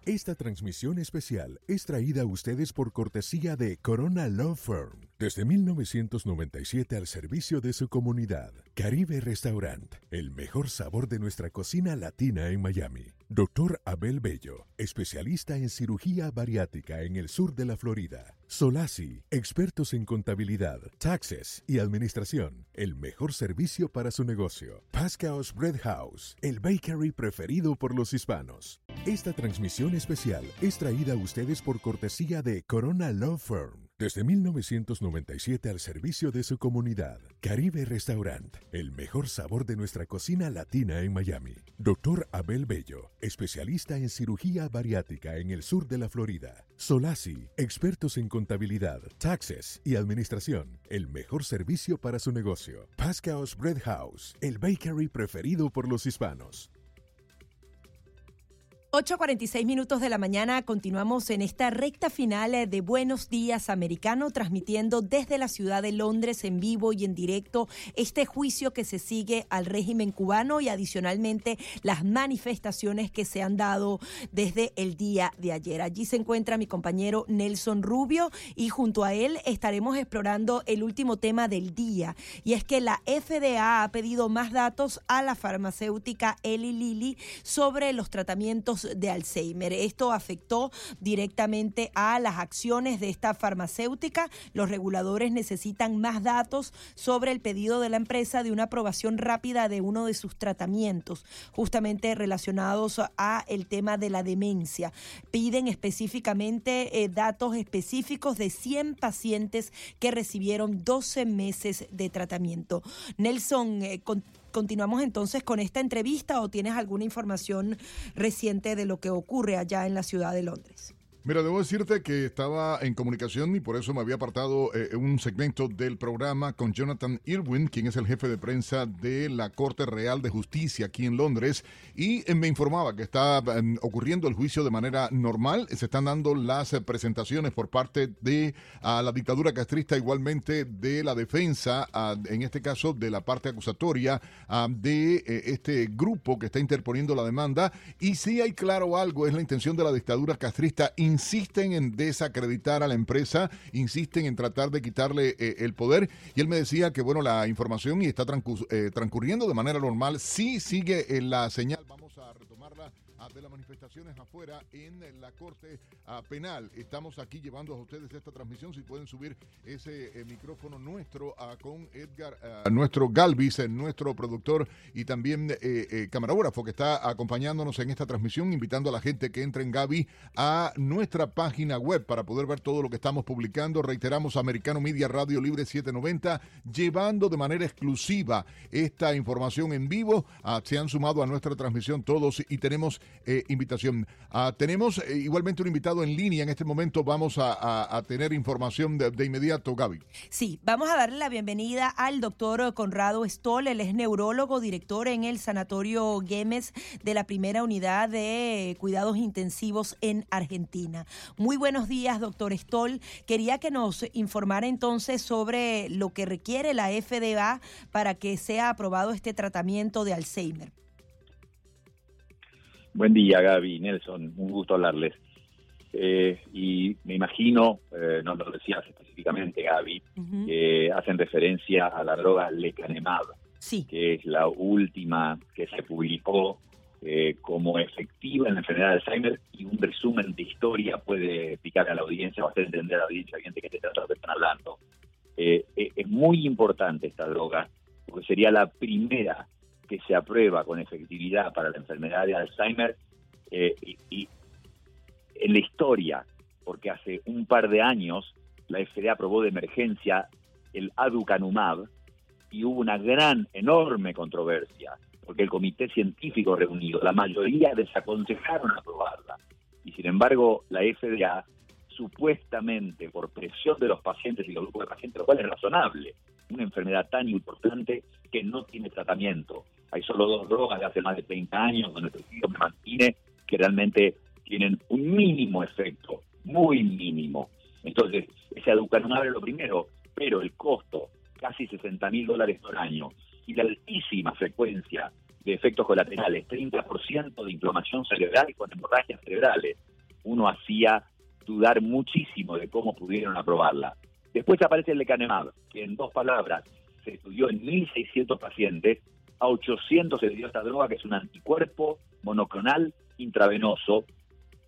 S1: Esta transmisión especial es traída a ustedes por cortesía de Corona Law Firm. Desde 1997 al servicio de su comunidad. Caribe Restaurant, el mejor sabor de nuestra cocina latina en Miami. Doctor Abel Bello, especialista en cirugía bariátrica en el sur de la Florida. Solasi, expertos en contabilidad, taxes y administración. El mejor servicio para su negocio. Pascal's Bread House, el bakery preferido por los hispanos. Esta transmisión especial es traída a ustedes por cortesía de Corona Law Firm. Desde 1997 al servicio de su comunidad. Caribe Restaurant, el mejor sabor de nuestra cocina latina en Miami. Doctor Abel Bello, especialista en cirugía bariátrica en el sur de la Florida. Solasi, expertos en contabilidad, taxes y administración. El mejor servicio para su negocio. Pascal's Bread House, el bakery preferido por los hispanos.
S2: 8.46 minutos de la mañana, continuamos en esta recta final eh, de Buenos Días Americano, transmitiendo desde la ciudad de Londres en vivo y en directo este juicio que se sigue al régimen cubano y adicionalmente las manifestaciones que se han dado desde el día de ayer. Allí se encuentra mi compañero Nelson Rubio y junto a él estaremos explorando el último tema del día y es que la FDA ha pedido más datos a la farmacéutica Eli Lilly sobre los tratamientos de Alzheimer. Esto afectó directamente a las acciones de esta farmacéutica. Los reguladores necesitan más datos sobre el pedido de la empresa de una aprobación rápida de uno de sus tratamientos, justamente relacionados a el tema de la demencia. Piden específicamente eh, datos específicos de 100 pacientes que recibieron 12 meses de tratamiento. Nelson, eh, Continuamos entonces con esta entrevista o tienes alguna información reciente de lo que ocurre allá en la ciudad de Londres.
S3: Mira, debo decirte que estaba en comunicación y por eso me había apartado eh, un segmento del programa con Jonathan Irwin, quien es el jefe de prensa de la Corte Real de Justicia aquí en Londres, y eh, me informaba que está mm, ocurriendo el juicio de manera normal. Se están dando las eh, presentaciones por parte de la dictadura castrista, igualmente de la defensa, en este caso de la parte acusatoria de este grupo que está interponiendo la demanda. Y si hay claro algo, es la intención de la dictadura castrista insisten en desacreditar a la empresa, insisten en tratar de quitarle eh, el poder. Y él me decía que, bueno, la información y está eh, transcurriendo de manera normal. Sí sigue en la señal. Vamos de las manifestaciones afuera en la Corte ah, Penal. Estamos aquí llevando a ustedes esta transmisión. Si pueden subir ese eh, micrófono nuestro ah, con Edgar, ah, nuestro Galvis, nuestro productor y también eh, eh, camarógrafo que está acompañándonos en esta transmisión, invitando a la gente que entre en Gaby a nuestra página web para poder ver todo lo que estamos publicando. Reiteramos, Americano Media Radio Libre 790, llevando de manera exclusiva esta información en vivo. se han sumado a nuestra transmisión todos y tenemos eh, invitación. Ah, tenemos eh, igualmente un invitado en línea en este momento. Vamos a, tener información de, inmediato, Gaby.
S2: Sí, vamos a darle la bienvenida al doctor Conrado Stoll. Él es neurólogo, director en el Sanatorio Gemes de la primera unidad de cuidados intensivos en Argentina. Muy buenos días, doctor Stoll. Quería que nos informara entonces sobre lo que requiere la FDA para que sea aprobado este tratamiento de Alzheimer.
S15: Buen día, Gaby, Nelson, un gusto hablarles. Eh, y me imagino, eh, no lo decías específicamente, Gaby, que hacen referencia a la droga lecanemab, que es la última que se publicó eh, como efectiva en la enfermedad de Alzheimer y un resumen de historia puede explicar a la audiencia o hacer entender a la audiencia gente que esté tratando están hablando. es muy importante esta droga porque sería la primera que se aprueba con efectividad para la enfermedad de Alzheimer eh, y, en la historia, porque hace un par de años la FDA aprobó de emergencia el aducanumab y hubo una gran, enorme controversia porque el comité científico reunido, la mayoría desaconsejaron aprobarla. Y sin embargo, la FDA, supuestamente por presión de los pacientes y los grupos de pacientes, lo cual es razonable, una enfermedad tan importante que no tiene tratamiento. Hay solo dos drogas de hace más de 30 años donde el estudio me mantiene que realmente tienen un mínimo efecto, muy mínimo. Entonces, ese aducanumab es lo primero, pero el costo, casi 60 mil dólares por año, y la altísima frecuencia de efectos colaterales, 30% de inflamación cerebral con hemorragias cerebrales, uno hacía dudar muchísimo de cómo pudieron aprobarla. Después aparece el lecanemab, que en dos palabras se estudió en 1.600 pacientes, a 800 se dio esta droga, que es un anticuerpo monoclonal intravenoso,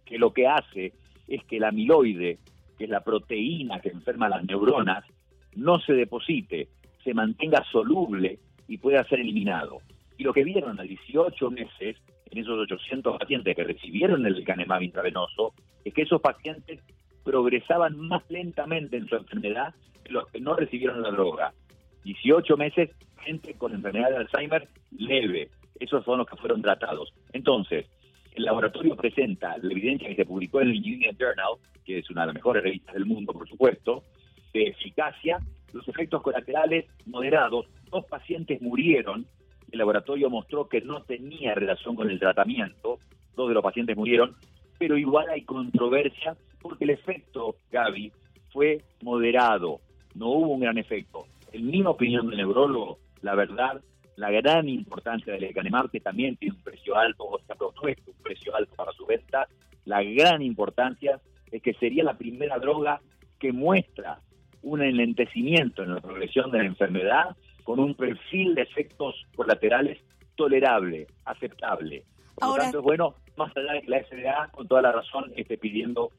S15: que lo que hace es que el amiloide, que es la proteína que enferma las neuronas, no se deposite, se mantenga soluble y pueda ser eliminado. Y lo que vieron a 18 meses, en esos 800 pacientes que recibieron el lecanemab intravenoso, es que esos pacientes progresaban más lentamente en su enfermedad que los que no recibieron la droga. 18 meses, gente con enfermedad de Alzheimer leve. Esos son los que fueron tratados. Entonces, el laboratorio presenta la evidencia que se publicó en el England Journal, que es una de las mejores revistas del mundo, por supuesto, de eficacia, los efectos colaterales moderados. Dos pacientes murieron. El laboratorio mostró que no tenía relación con el tratamiento. Dos de los pacientes murieron, pero igual hay controversia porque el efecto, Gaby, fue moderado. No hubo un gran efecto. En mi opinión de neurólogo, la verdad, la gran importancia del lecanemab, que también tiene un precio alto, o se ha propuesto un precio alto para su venta, la gran importancia es que sería la primera droga que muestra un enlentecimiento en la progresión de la enfermedad con un perfil de efectos colaterales tolerable, aceptable. Por lo tanto, es bueno, más allá de que la FDA, con toda la razón, esté pidiendo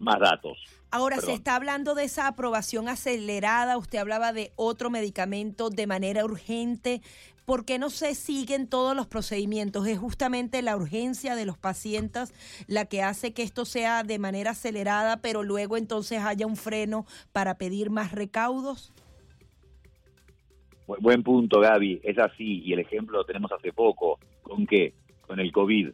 S15: más datos.
S2: Ahora, se está hablando de esa aprobación acelerada, usted hablaba de otro medicamento de manera urgente. ¿Por qué no se siguen todos los procedimientos? ¿Es justamente la urgencia de los pacientes la que hace que esto sea de manera acelerada, pero luego entonces haya un freno para pedir más recaudos?
S15: Buen punto, Gaby. Es así, y el ejemplo lo tenemos hace poco. ¿Con qué? Con el COVID.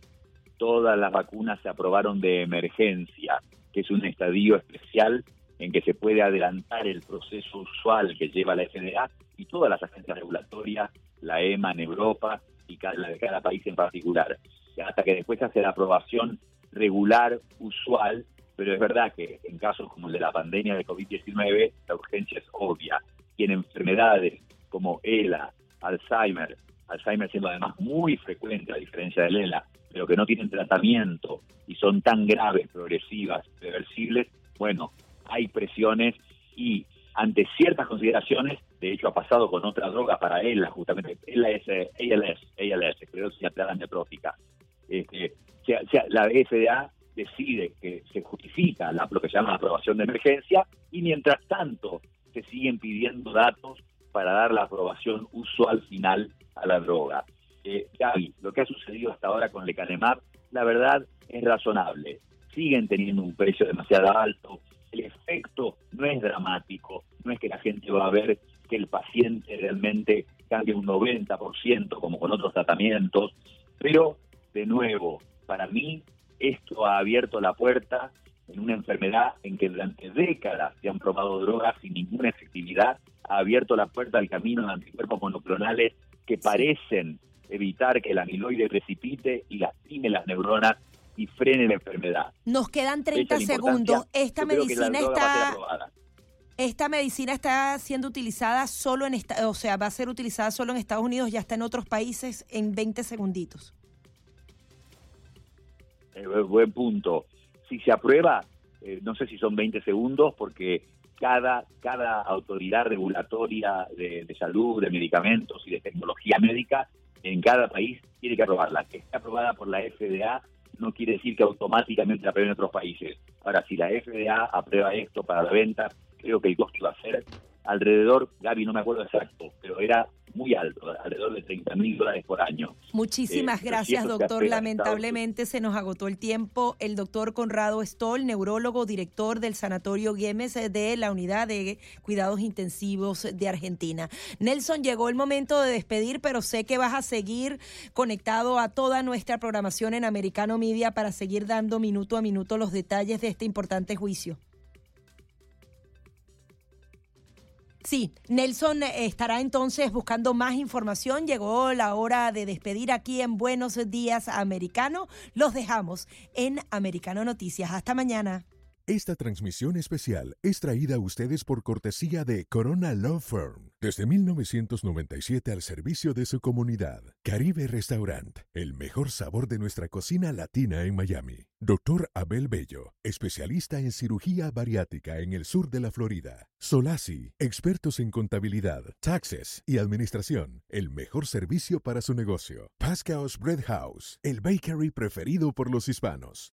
S15: Todas las vacunas se aprobaron de emergencia que es un estadio especial en que se puede adelantar el proceso usual que lleva la FDA y todas las agencias regulatorias, la EMA en Europa y la de cada país en particular, hasta que después hace la aprobación regular, usual, pero es verdad que en casos como el de la pandemia de COVID-19, la urgencia es obvia. Y en enfermedades como ELA, Alzheimer, Alzheimer siendo además muy frecuente a diferencia del ELA, pero que no tienen tratamiento y son tan graves, progresivas, reversibles, bueno, hay presiones y ante ciertas consideraciones, de hecho ha pasado con otra droga para ELA, justamente ELA es ALS, ALS, esclerosis lateral amiotrófica. Este, la FDA decide que se justifica la, lo que se llama la aprobación de emergencia y mientras tanto se siguen pidiendo datos para dar la aprobación usual final a la droga. Eh, Gaby, lo que ha sucedido hasta ahora con Lecanemab, la verdad es razonable. Siguen teniendo un precio demasiado alto. El efecto no es dramático. No es que la gente va a ver que el paciente realmente cambie un 90% como con otros tratamientos. Pero, de nuevo, para mí esto ha abierto la puerta en una enfermedad en que durante décadas se han probado drogas sin ninguna efectividad, ha abierto la puerta al camino de anticuerpos monoclonales que parecen evitar que el amiloide precipite y lastime las neuronas y frene la enfermedad.
S2: Nos quedan 30 segundos. Esta medicina está esta medicina está siendo utilizada solo en esta, o sea, va a ser utilizada solo en Estados Unidos, ya está en otros países en 20 segunditos.
S15: Eh, buen punto. Si se aprueba, eh, no sé si son 20 segundos, porque cada, cada autoridad regulatoria de, salud, de medicamentos y de tecnología médica en cada país tiene que aprobarla. Que esté aprobada por la FDA no quiere decir que automáticamente la aprueben en otros países. Ahora, si la FDA aprueba esto para la venta, creo que el costo va a ser alrededor, Gaby, no me acuerdo exacto, pero era muy alto, alrededor de 30 mil dólares por año.
S2: Muchísimas eh, gracias, doctor. Lamentablemente se nos agotó el tiempo. El doctor Conrado Stoll, neurólogo, director del Sanatorio Güemes de la Unidad de Cuidados Intensivos de Argentina. Nelson, llegó el momento de despedir, pero sé que vas a seguir conectado a toda nuestra programación en Americano Media para seguir dando minuto a minuto los detalles de este importante juicio. Sí, Nelson estará entonces buscando más información. Llegó la hora de despedir aquí en Buenos Días Americano. Los dejamos en Americano Noticias. Hasta mañana.
S1: Esta transmisión especial es traída a ustedes por cortesía de Corona Law Firm. Desde 1997 al servicio de su comunidad. Caribe Restaurant, el mejor sabor de nuestra cocina latina en Miami. Doctor Abel Bello, especialista en cirugía bariátrica en el sur de la Florida. Solasi, expertos en contabilidad, taxes y administración. El mejor servicio para su negocio. Pascal's Bread House, el bakery preferido por los hispanos.